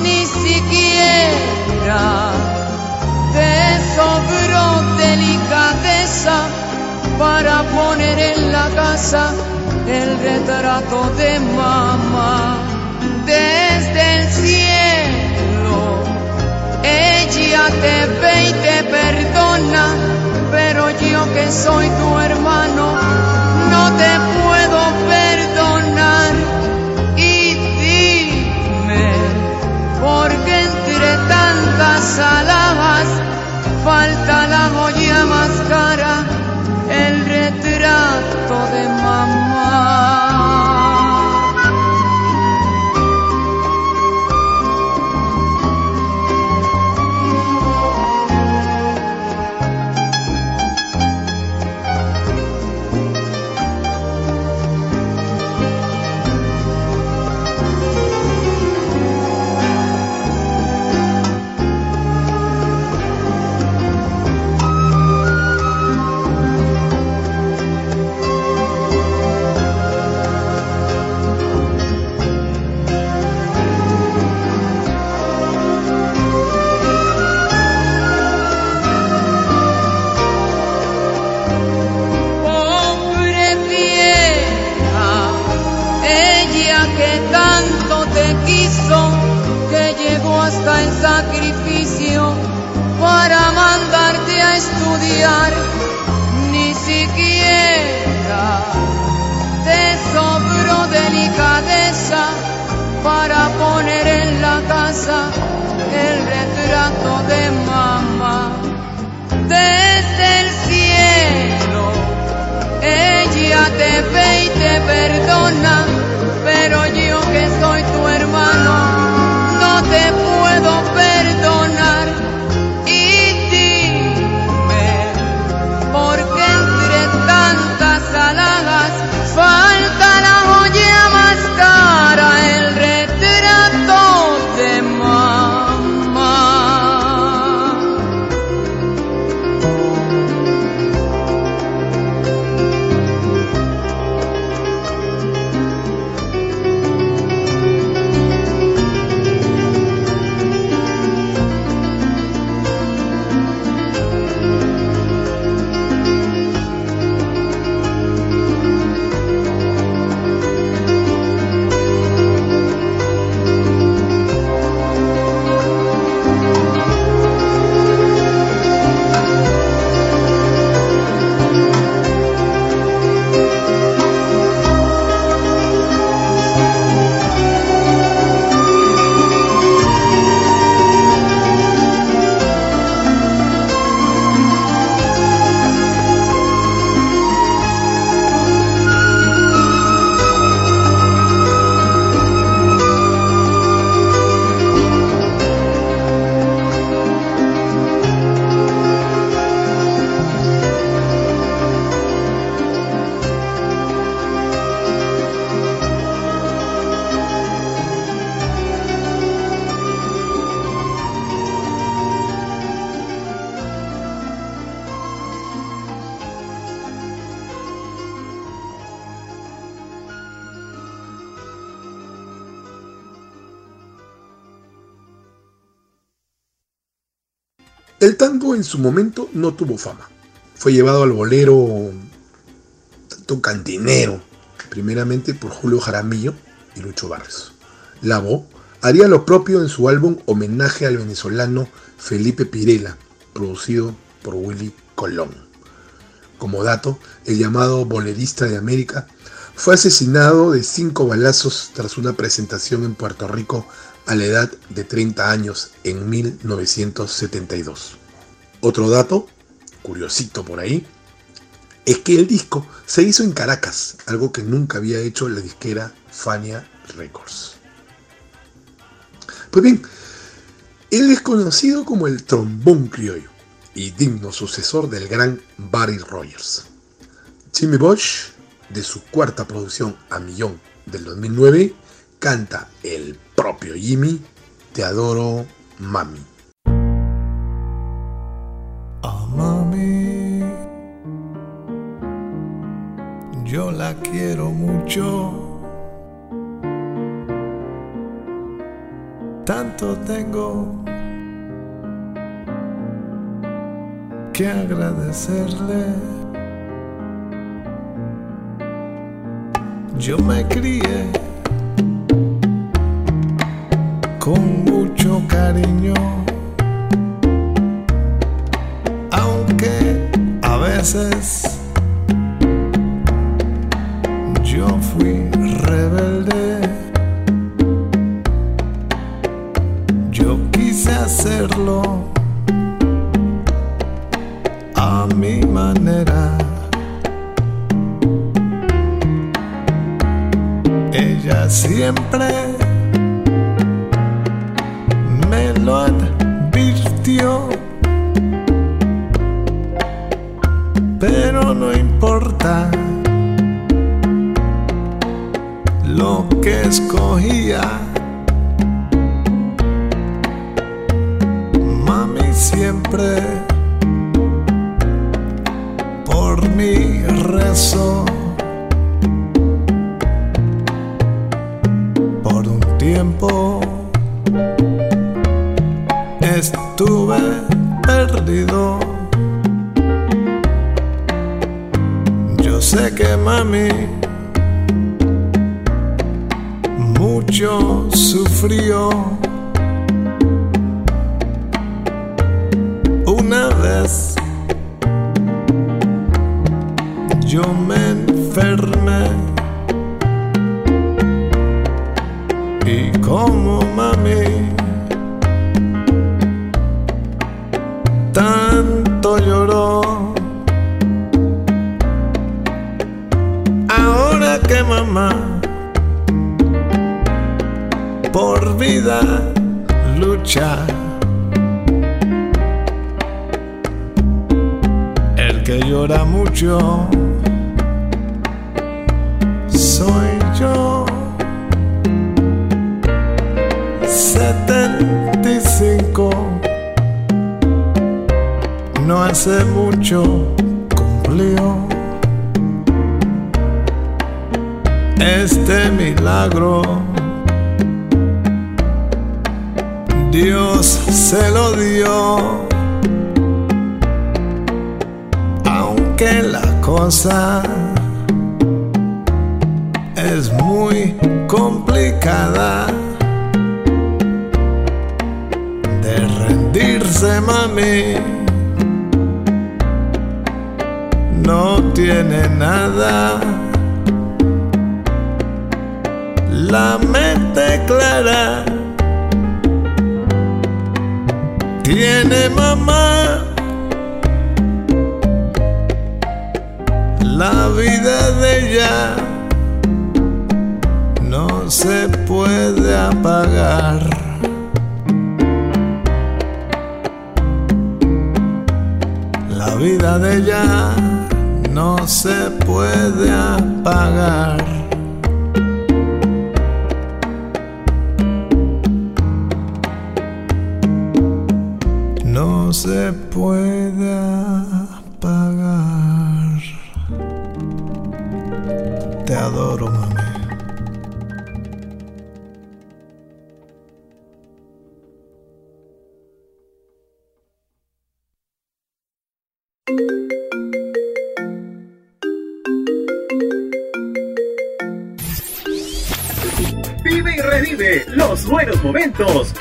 ni siquiera te sobró delicadeza para poner en la casa el retrato de mamá desde el cielo. Ella te ve y te perdona, pero yo que soy tu hermano no te puedo perdonar. Y dime, porque entre tantas alhajas falta la joya más cara, el retrato de ni siquiera te sobró delicadeza para poner en la casa el retrato de mamá desde el cielo. Ella te ve y te perdona, pero yo que soy tu El en su momento no tuvo fama. Fue llevado al bolero tanto cantinero, primeramente por Julio Jaramillo y Lucho Barrios. Lavo haría lo propio en su álbum Homenaje al venezolano Felipe Pirela, producido por Willy Colón. Como dato, el llamado bolerista de América fue asesinado de cinco balazos tras una presentación en Puerto Rico a la edad de 30 años en 1972. Otro dato, curiosito por ahí, es que el disco se hizo en Caracas, algo que nunca había hecho la disquera Fania Records. Pues bien, él es conocido como el trombón criollo y digno sucesor del gran Barry Rogers. Jimmy Bosch, de su cuarta producción a millón del 2009, canta el propio Jimmy, Te adoro, mami. Mami, yo la quiero mucho. Tanto tengo que agradecerle. Yo me crié con mucho cariño, yo fui rebelde. Yo quise hacerlo a mi manera. Ella siempre escogía. Mami siempre por mi rezo. Por un tiempo estuve perdido. Yo sé que mami frío. pagar.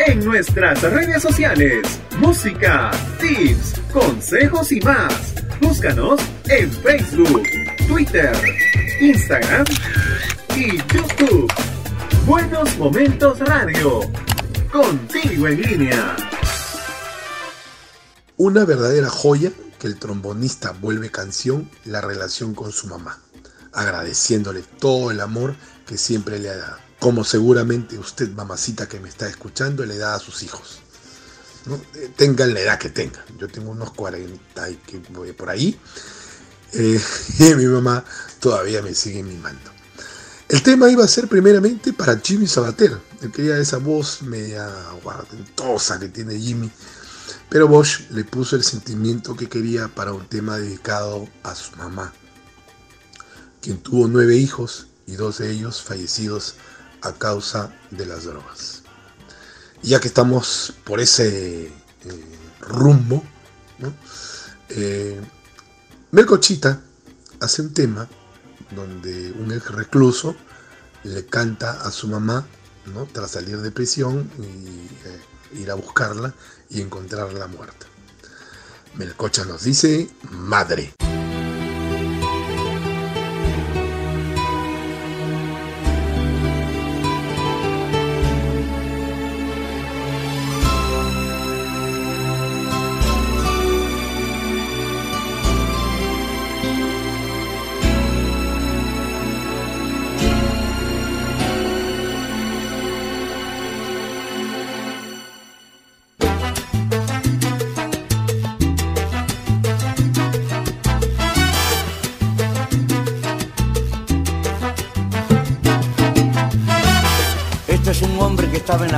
En nuestras redes sociales. Música, tips, consejos y más. Búscanos en Facebook, Twitter, Instagram y YouTube. Buenos Momentos Radio. Contigo en línea. Una verdadera joya que el trombonista vuelve canción la relación con su mamá, agradeciéndole todo el amor que siempre le ha dado, como seguramente usted, mamacita que me está escuchando, le da a sus hijos. ¿no? Eh, Tengan la edad que tengan. Yo tengo unos 40 y que voy por ahí. eh, y mi mamá todavía me sigue mimando. El tema iba a ser primeramente para Jimmy Sabater. Él quería esa voz media guardentosa que tiene Jimmy. Pero Bosch le puso el sentimiento que quería para un tema dedicado a su mamá, quien tuvo nueve hijos y dos de ellos fallecidos a causa de las drogas. Ya que estamos por ese eh, rumbo. Eh, Melcochita hace un tema donde un ex recluso le canta a su mamá ¿no? tras salir de prisión y eh, ir a buscarla y encontrarla muerta. Melcocha nos dice, madre.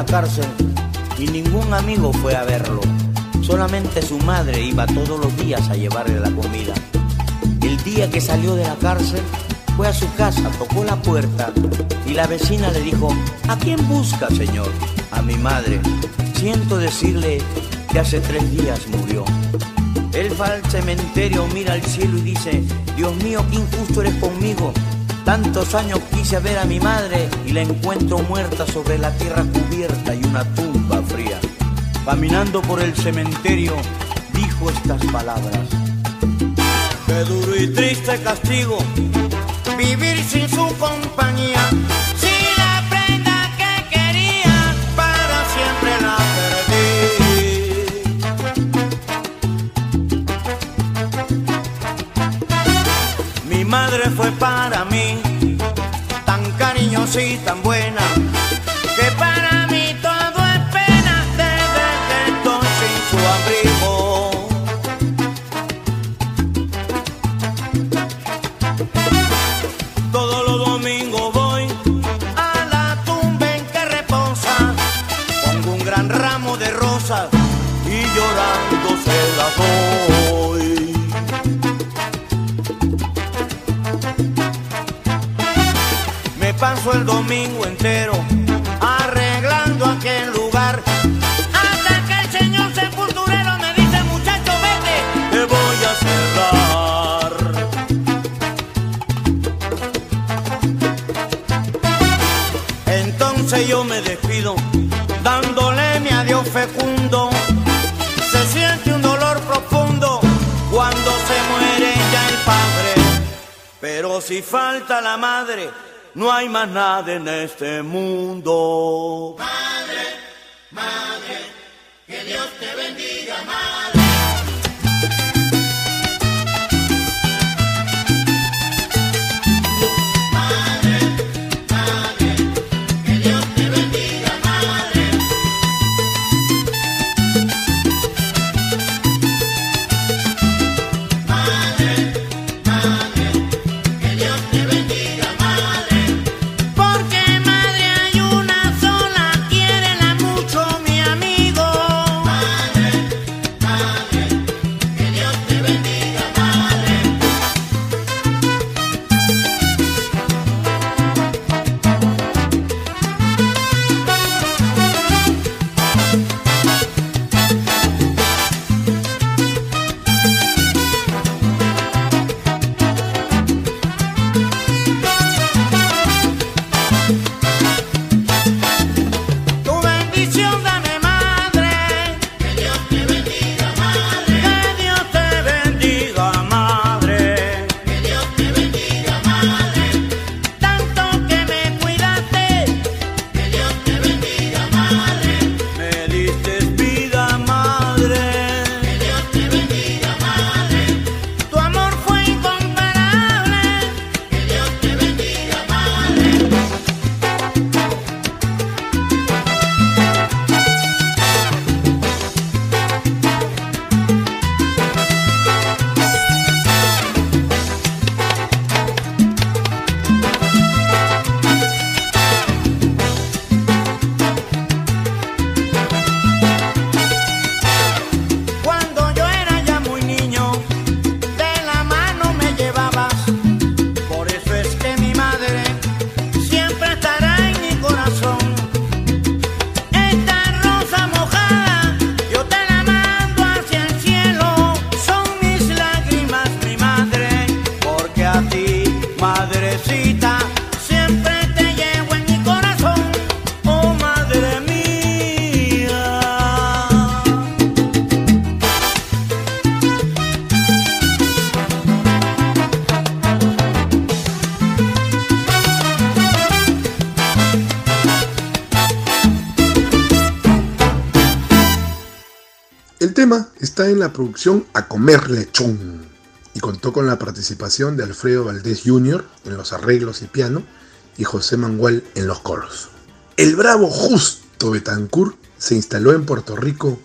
Cárcel y ningún amigo fue a verlo. Solamente su madre iba todos los días a llevarle la comida. El día que salió de la cárcel, fue a su casa, tocó la puerta y la vecina le dijo, ¿a quién busca, señor? A mi madre. Siento decirle que hace tres días murió. Él va al cementerio, mira al cielo y dice, Dios mío, qué injusto eres conmigo. Tantos años quise ver a mi madre y la encuentro muerta sobre la tierra cubierta y una tumba fría. Caminando por el cementerio, dijo estas palabras. Qué duro y triste castigo vivir sin su compañía. Si la prenda que quería para siempre la perdí. Mi madre fue para mí y tan buena si falta la madre, no hay más nada en este mundo. En la producción A Comer Lechón y contó con la participación de Alfredo Valdés Jr. en los arreglos y piano y José Mangual en los coros. El bravo Justo Betancourt se instaló en Puerto Rico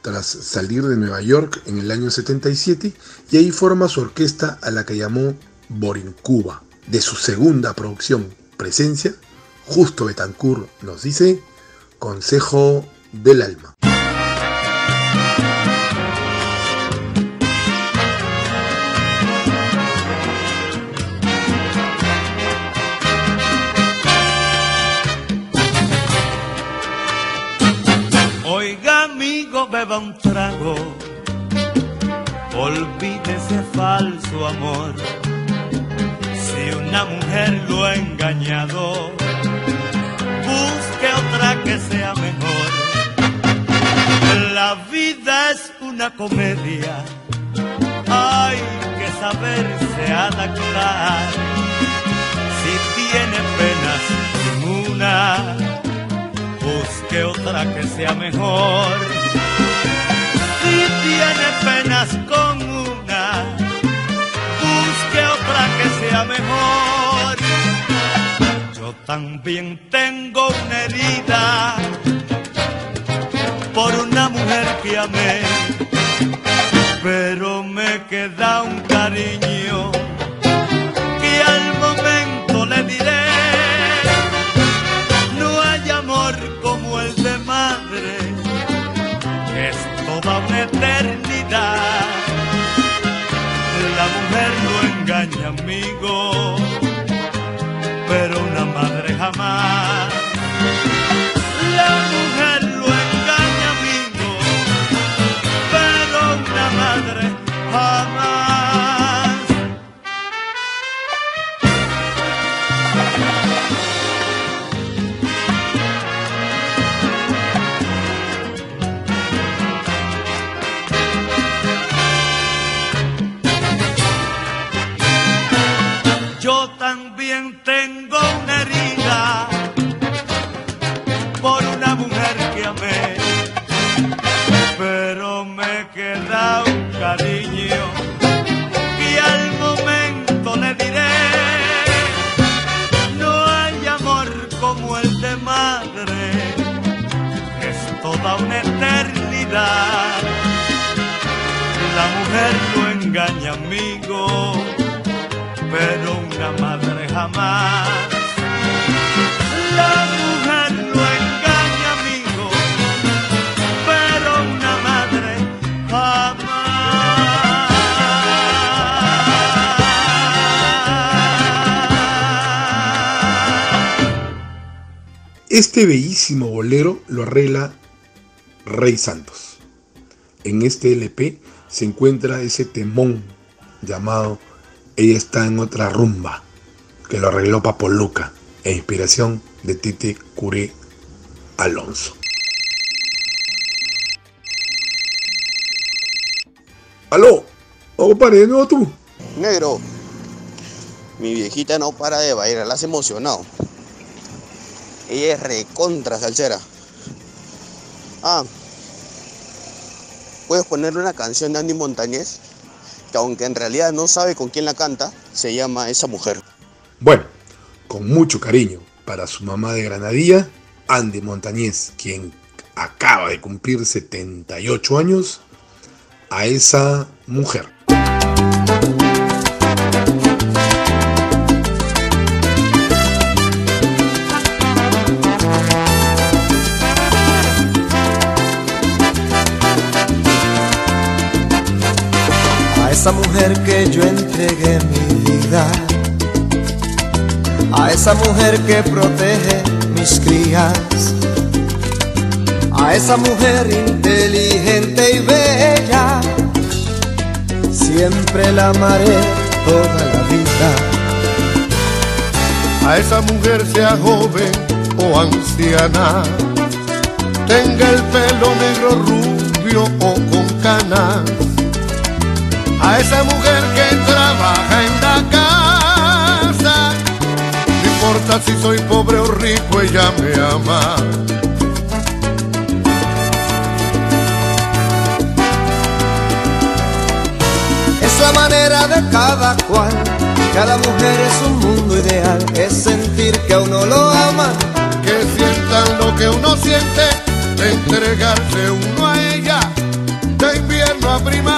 tras salir de Nueva York en el año 77 y ahí forma su orquesta a la que llamó Borincuba. De su segunda producción, Presencia, Justo Betancourt nos dice Consejo del Alma. Beba un trago, olvide ese falso amor. Si una mujer lo ha engañado, busque otra que sea mejor. La vida es una comedia, hay que saberse adaptar. Si tiene penas sin una, busque otra que sea mejor. También tengo una herida por una mujer que amé, pero me queda un cariño que al momento le diré. No hay amor como el de madre, es toda una eternidad. La mujer no engaña, amigo, madre Este bellísimo bolero lo arregla Rey Santos. En este LP se encuentra ese temón llamado Ella está en otra rumba, que lo arregló Papo Luca, e inspiración de Tite Curé Alonso. ¡Aló! ¿O compadre, de tú? Negro, mi viejita no para de bailar, la has emocionado. Ella es recontra salsera. Ah, puedes ponerle una canción de Andy Montañez, que aunque en realidad no sabe con quién la canta, se llama Esa Mujer. Bueno, con mucho cariño para su mamá de Granadilla, Andy Montañez, quien acaba de cumplir 78 años, a esa mujer. Esa mujer que yo entregué mi vida, a esa mujer que protege mis crías, a esa mujer inteligente y bella, siempre la amaré toda la vida. A esa mujer sea joven o anciana, tenga el pelo negro, rubio o con canas. A esa mujer que trabaja en la casa, no importa si soy pobre o rico, ella me ama. Es la manera de cada cual, cada mujer es un mundo ideal, es sentir que a uno lo aman. Que sientan lo que uno siente, de entregarse uno a ella, de invierno a primavera.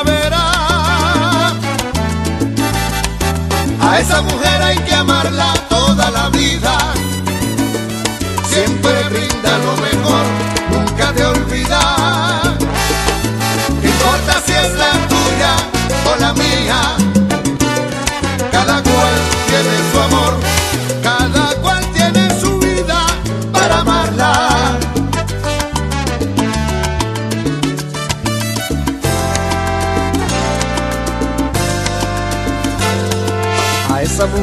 Toda la vida.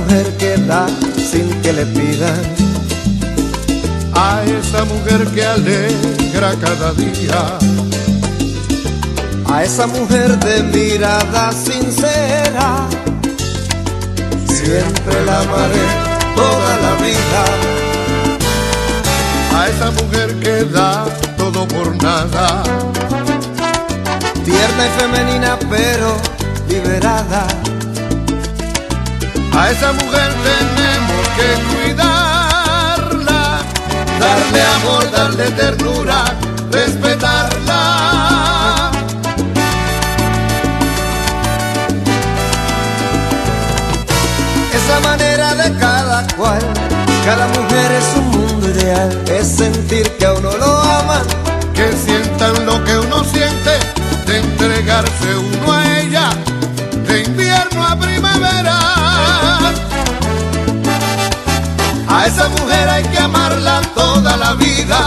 Mujer que da sin que le pidan. A esa mujer que alegra cada día. A esa mujer de mirada sincera. Siempre la amaré toda la vida. A esa mujer que da todo por nada. Tierna y femenina pero liberada. A esa mujer tenemos que cuidarla, darle amor, darle ternura, respetarla. Es la manera de cada cual, cada mujer es un mundo ideal, es sentir que a uno lo aman, que sientan lo que uno siente, de entregarse uno a ella, de invierno a primavera. Esa mujer hay que amarla toda la vida.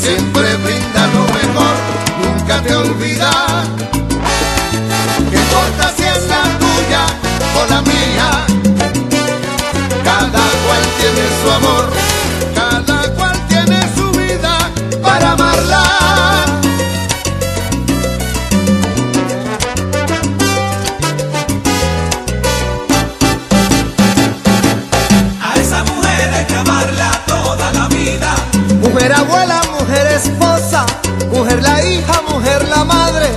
Siempre brinda lo mejor, nunca te olvida. ¿Qué importa si es la tuya o la mía? Cada cual tiene su amor. Mujer la hija, mujer la madre,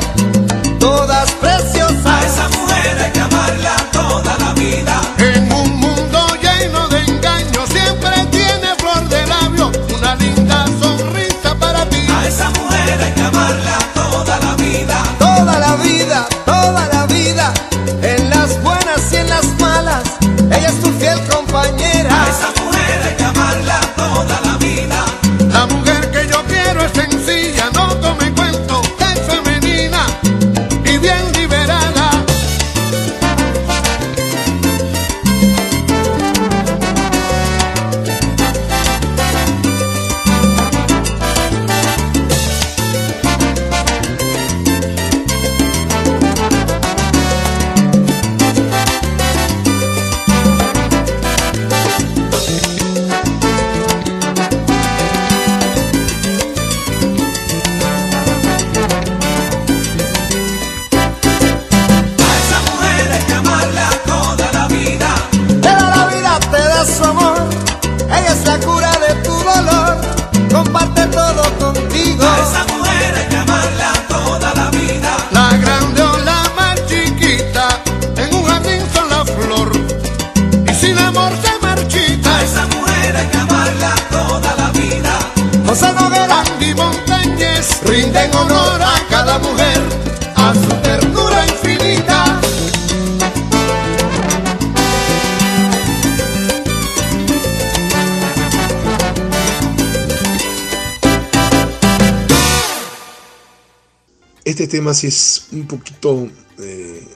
tema sí es un poquito eh,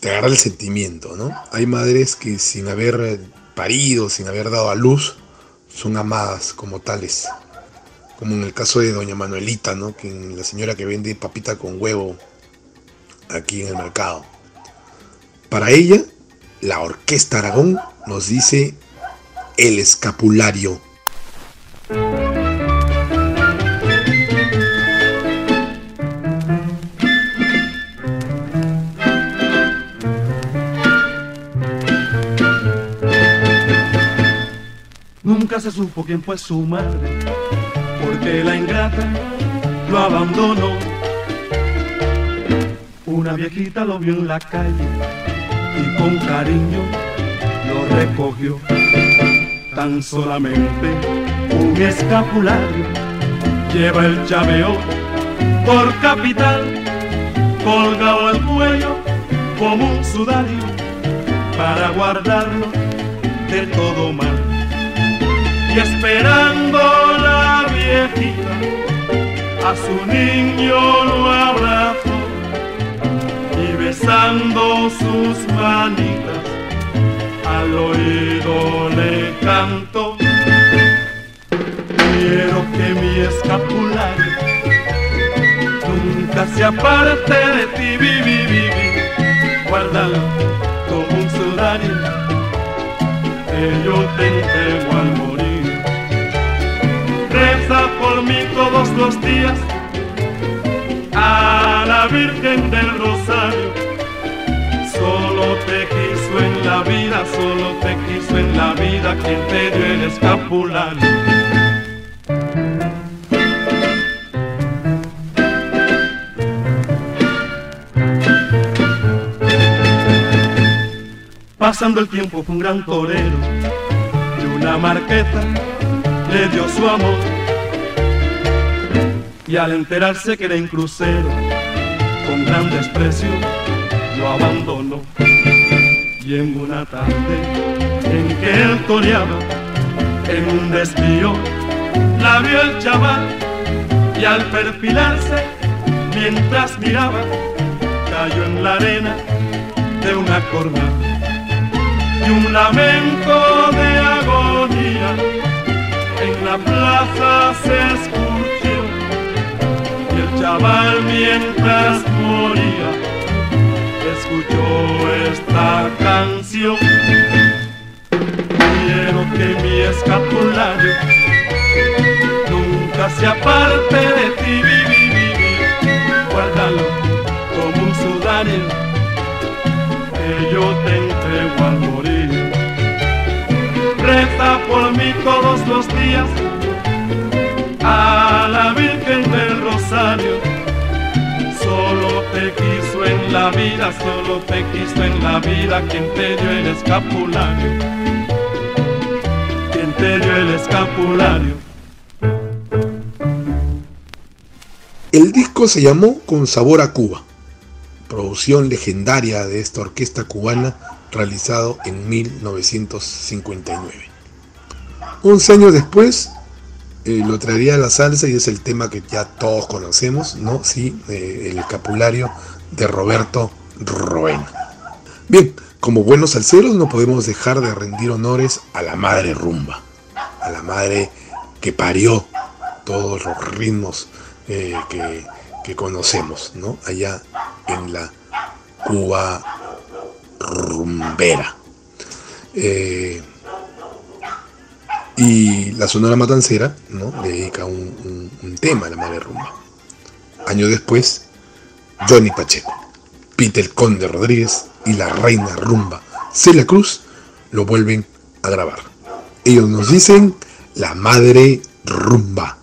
te agarra el sentimiento, ¿no? Hay madres que sin haber parido, sin haber dado a luz, son amadas como tales. Como en el caso de doña Manuelita, ¿no? Que la señora que vende papita con huevo aquí en el mercado. Para ella, la Orquesta Aragón nos dice el escapulario. Nunca se supo quién fue su madre, porque la ingrata lo abandonó. Una viejita lo vio en la calle y con cariño lo recogió. Tan solamente un escapulario lleva el llaveo por capital, colgado al cuello como un sudario para guardarlo de todo mal y esperando la viejita a su niño lo abrazó y besando sus manitas al oído le cantó quiero que mi escapulario nunca se aparte de ti vivi vivi guárdalo como un sudario que yo te entrego al morir por mí todos los días a la Virgen del Rosario. Solo te quiso en la vida, solo te quiso en la vida quien te dio el escapulario. Pasando el tiempo fue un gran torero y una marqueta le dio su amor. Y al enterarse que era en crucero, con gran desprecio lo abandonó. Y en una tarde en que él toreaba, en un desvío, la vio el chaval y al perfilarse, mientras miraba, cayó en la arena de una cornada y un lamento de agonía la plaza se escuchó chaval mientras moría escuchó esta canción. Quiero que mi escapulario nunca se aparte de ti, guárdalo como un sudario que yo te entrego al morir. Reza por mí todos los vida, solo te quiso en la vida quien te dio el escapulario. Quien te dio el escapulario. El disco se llamó Con Sabor a Cuba, producción legendaria de esta orquesta cubana realizado en 1959. 11 años después eh, lo traería a la salsa y es el tema que ya todos conocemos, ¿no? Sí, eh, el escapulario de Roberto Roena. Bien, como buenos salseros no podemos dejar de rendir honores a la madre rumba, a la madre que parió todos los ritmos eh, que, que conocemos, ¿no? Allá en la Cuba rumbera. Eh, y la Sonora Matancera ¿no? dedica un- un tema a la madre rumba. Años después, Johnny Pacheco, Peter Conde Rodríguez y la reina rumba Celia Cruz lo vuelven a grabar. Ellos nos dicen la madre rumba.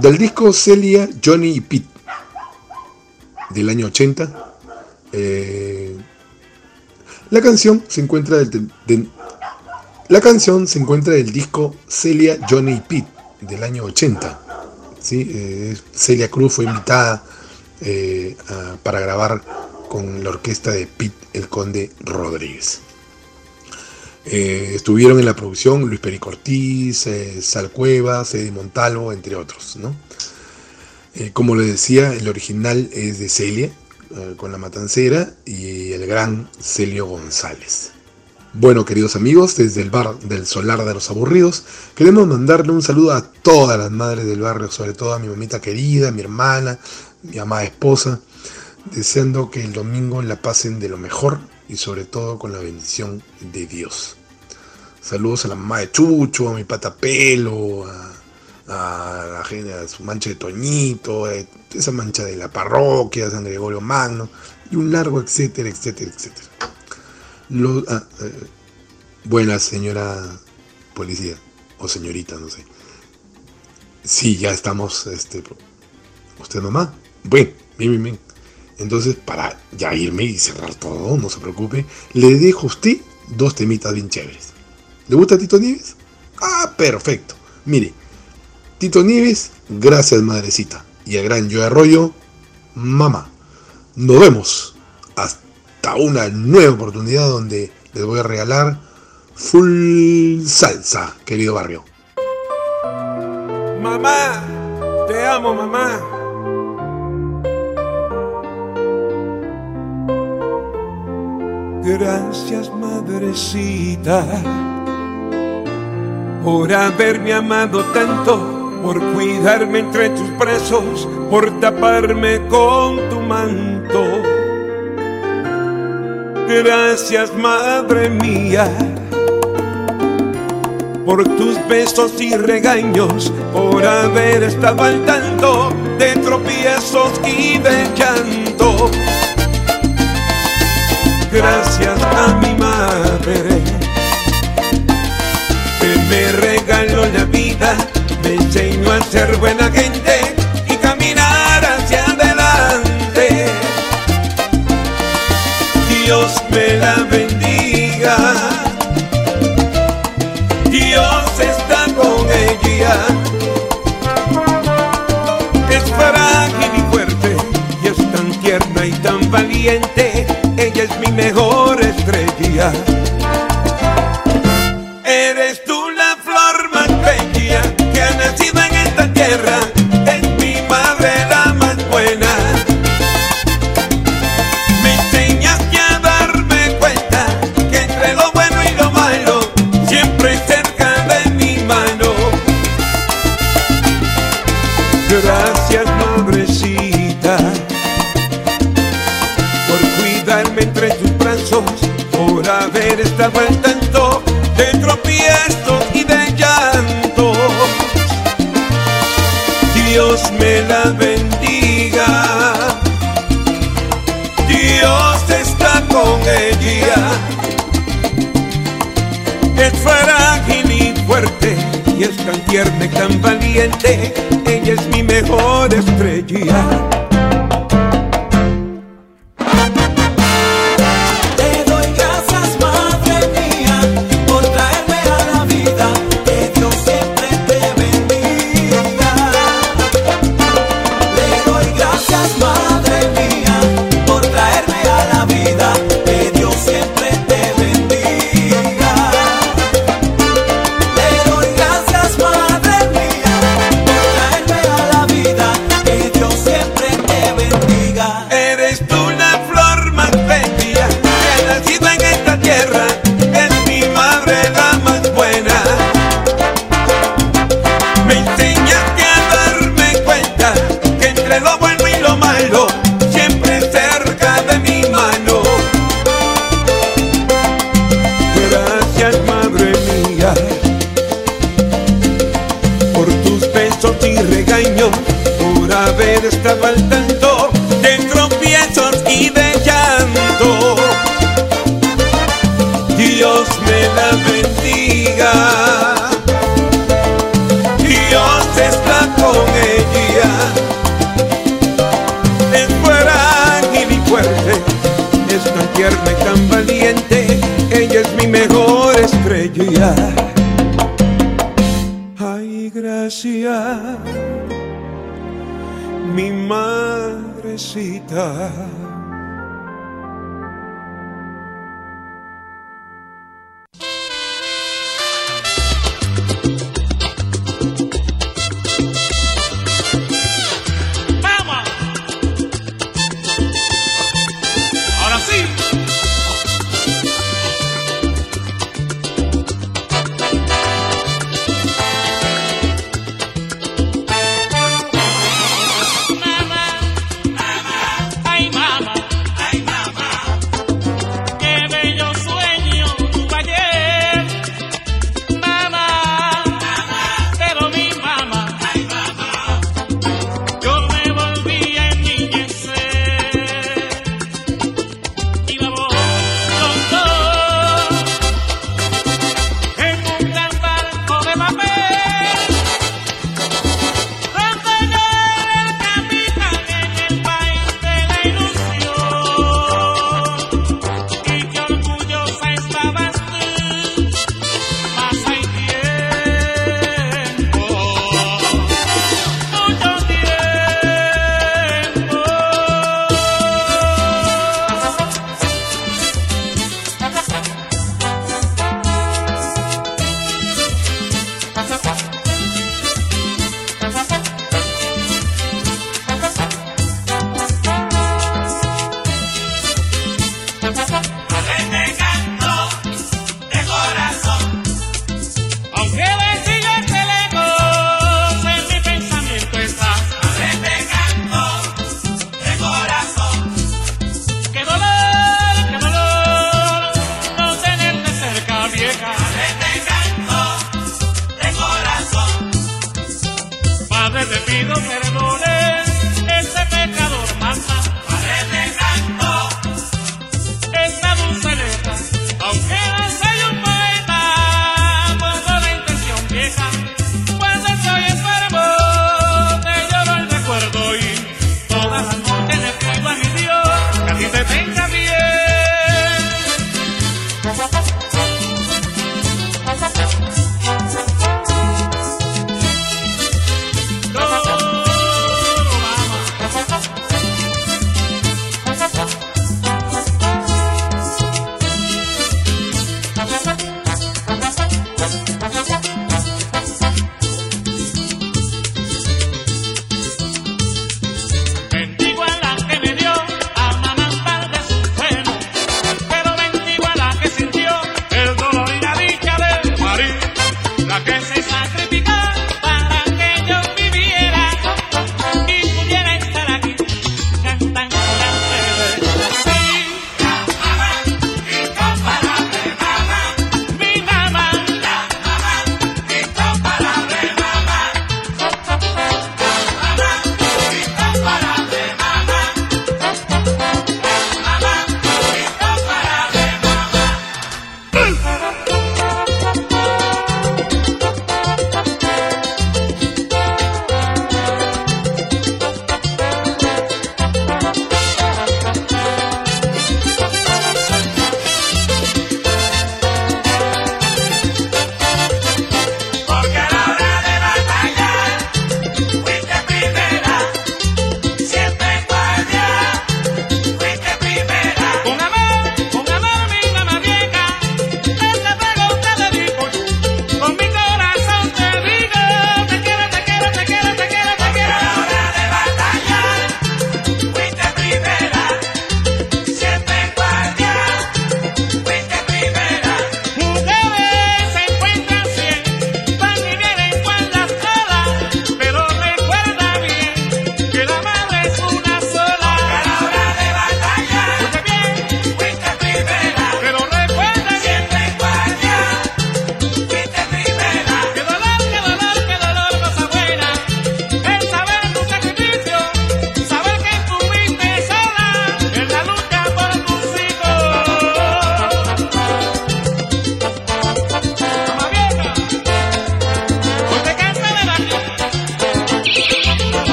Del disco Celia, Johnny y Pete del año 80. eh, la canción se encuentra del, de- la canción se encuentra del disco Celia, Johnny y Pete del año 80. ¿sí? Eh, Celia Cruz fue invitada eh, para grabar con la orquesta de Pete el Conde Rodríguez. Eh, estuvieron en la producción Luis Perico Ortiz, eh, Sal Cuevas, Eddie Montalvo, entre otros. Eh, como les decía, el original es de Celia, eh, con la matancera, y el gran Celio González. Bueno, queridos amigos, desde el bar del Solar de los Aburridos, queremos mandarle un saludo a todas las madres del barrio, sobre todo a mi mamita querida, mi hermana, mi amada esposa, deseando que el domingo la pasen de lo mejor y sobre todo con la bendición de Dios. Saludos a la mamá de Chucho, a mi pata Pelo, a, a la gente, a su mancha de Toñito, eh, esa mancha de la parroquia, San Gregorio Magno, y un largo etcétera, etcétera, etcétera. Lo- ah, eh, señora policía, o señorita, no sé. Sí, ya estamos, este, ¿usted mamá? Bueno, bien, bien, bien. Entonces, para ya irme y cerrar todo, no se preocupe, le dejo a usted dos temitas bien chéveres. ¿Le gusta Tito Nieves? Ah, perfecto. Mire, Tito Nieves, gracias madrecita. Y el gran Joe Arroyo, mamá. Nos vemos hasta una nueva oportunidad donde les voy a regalar full salsa, querido barrio. Mamá, te amo, mamá. Gracias, madrecita, por haberme amado tanto, por cuidarme entre tus brazos, por taparme con tu manto. Gracias, madre mía por tus besos y regaños, por haber estado al tanto de tropiezos y de llanto. Gracias a mi madre, que me regaló la vida, me enseñó a ser buena gente y caminar hacia adelante. Dios me la bendiga. Dios está con ella. Es frágil y fuerte y es tan tierna y tan valiente. Mejor estrella. Al tanto de tropiezos y de llantos. Dios me la bendiga. Dios está con ella. Es frágil y fuerte y es tan tierna y tan valiente. Ella es mi mejor estrella.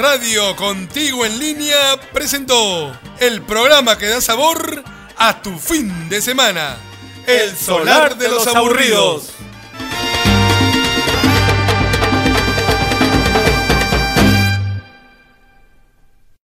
Radio contigo en línea presentó el programa que da sabor a tu fin de semana. El solar de los aburridos.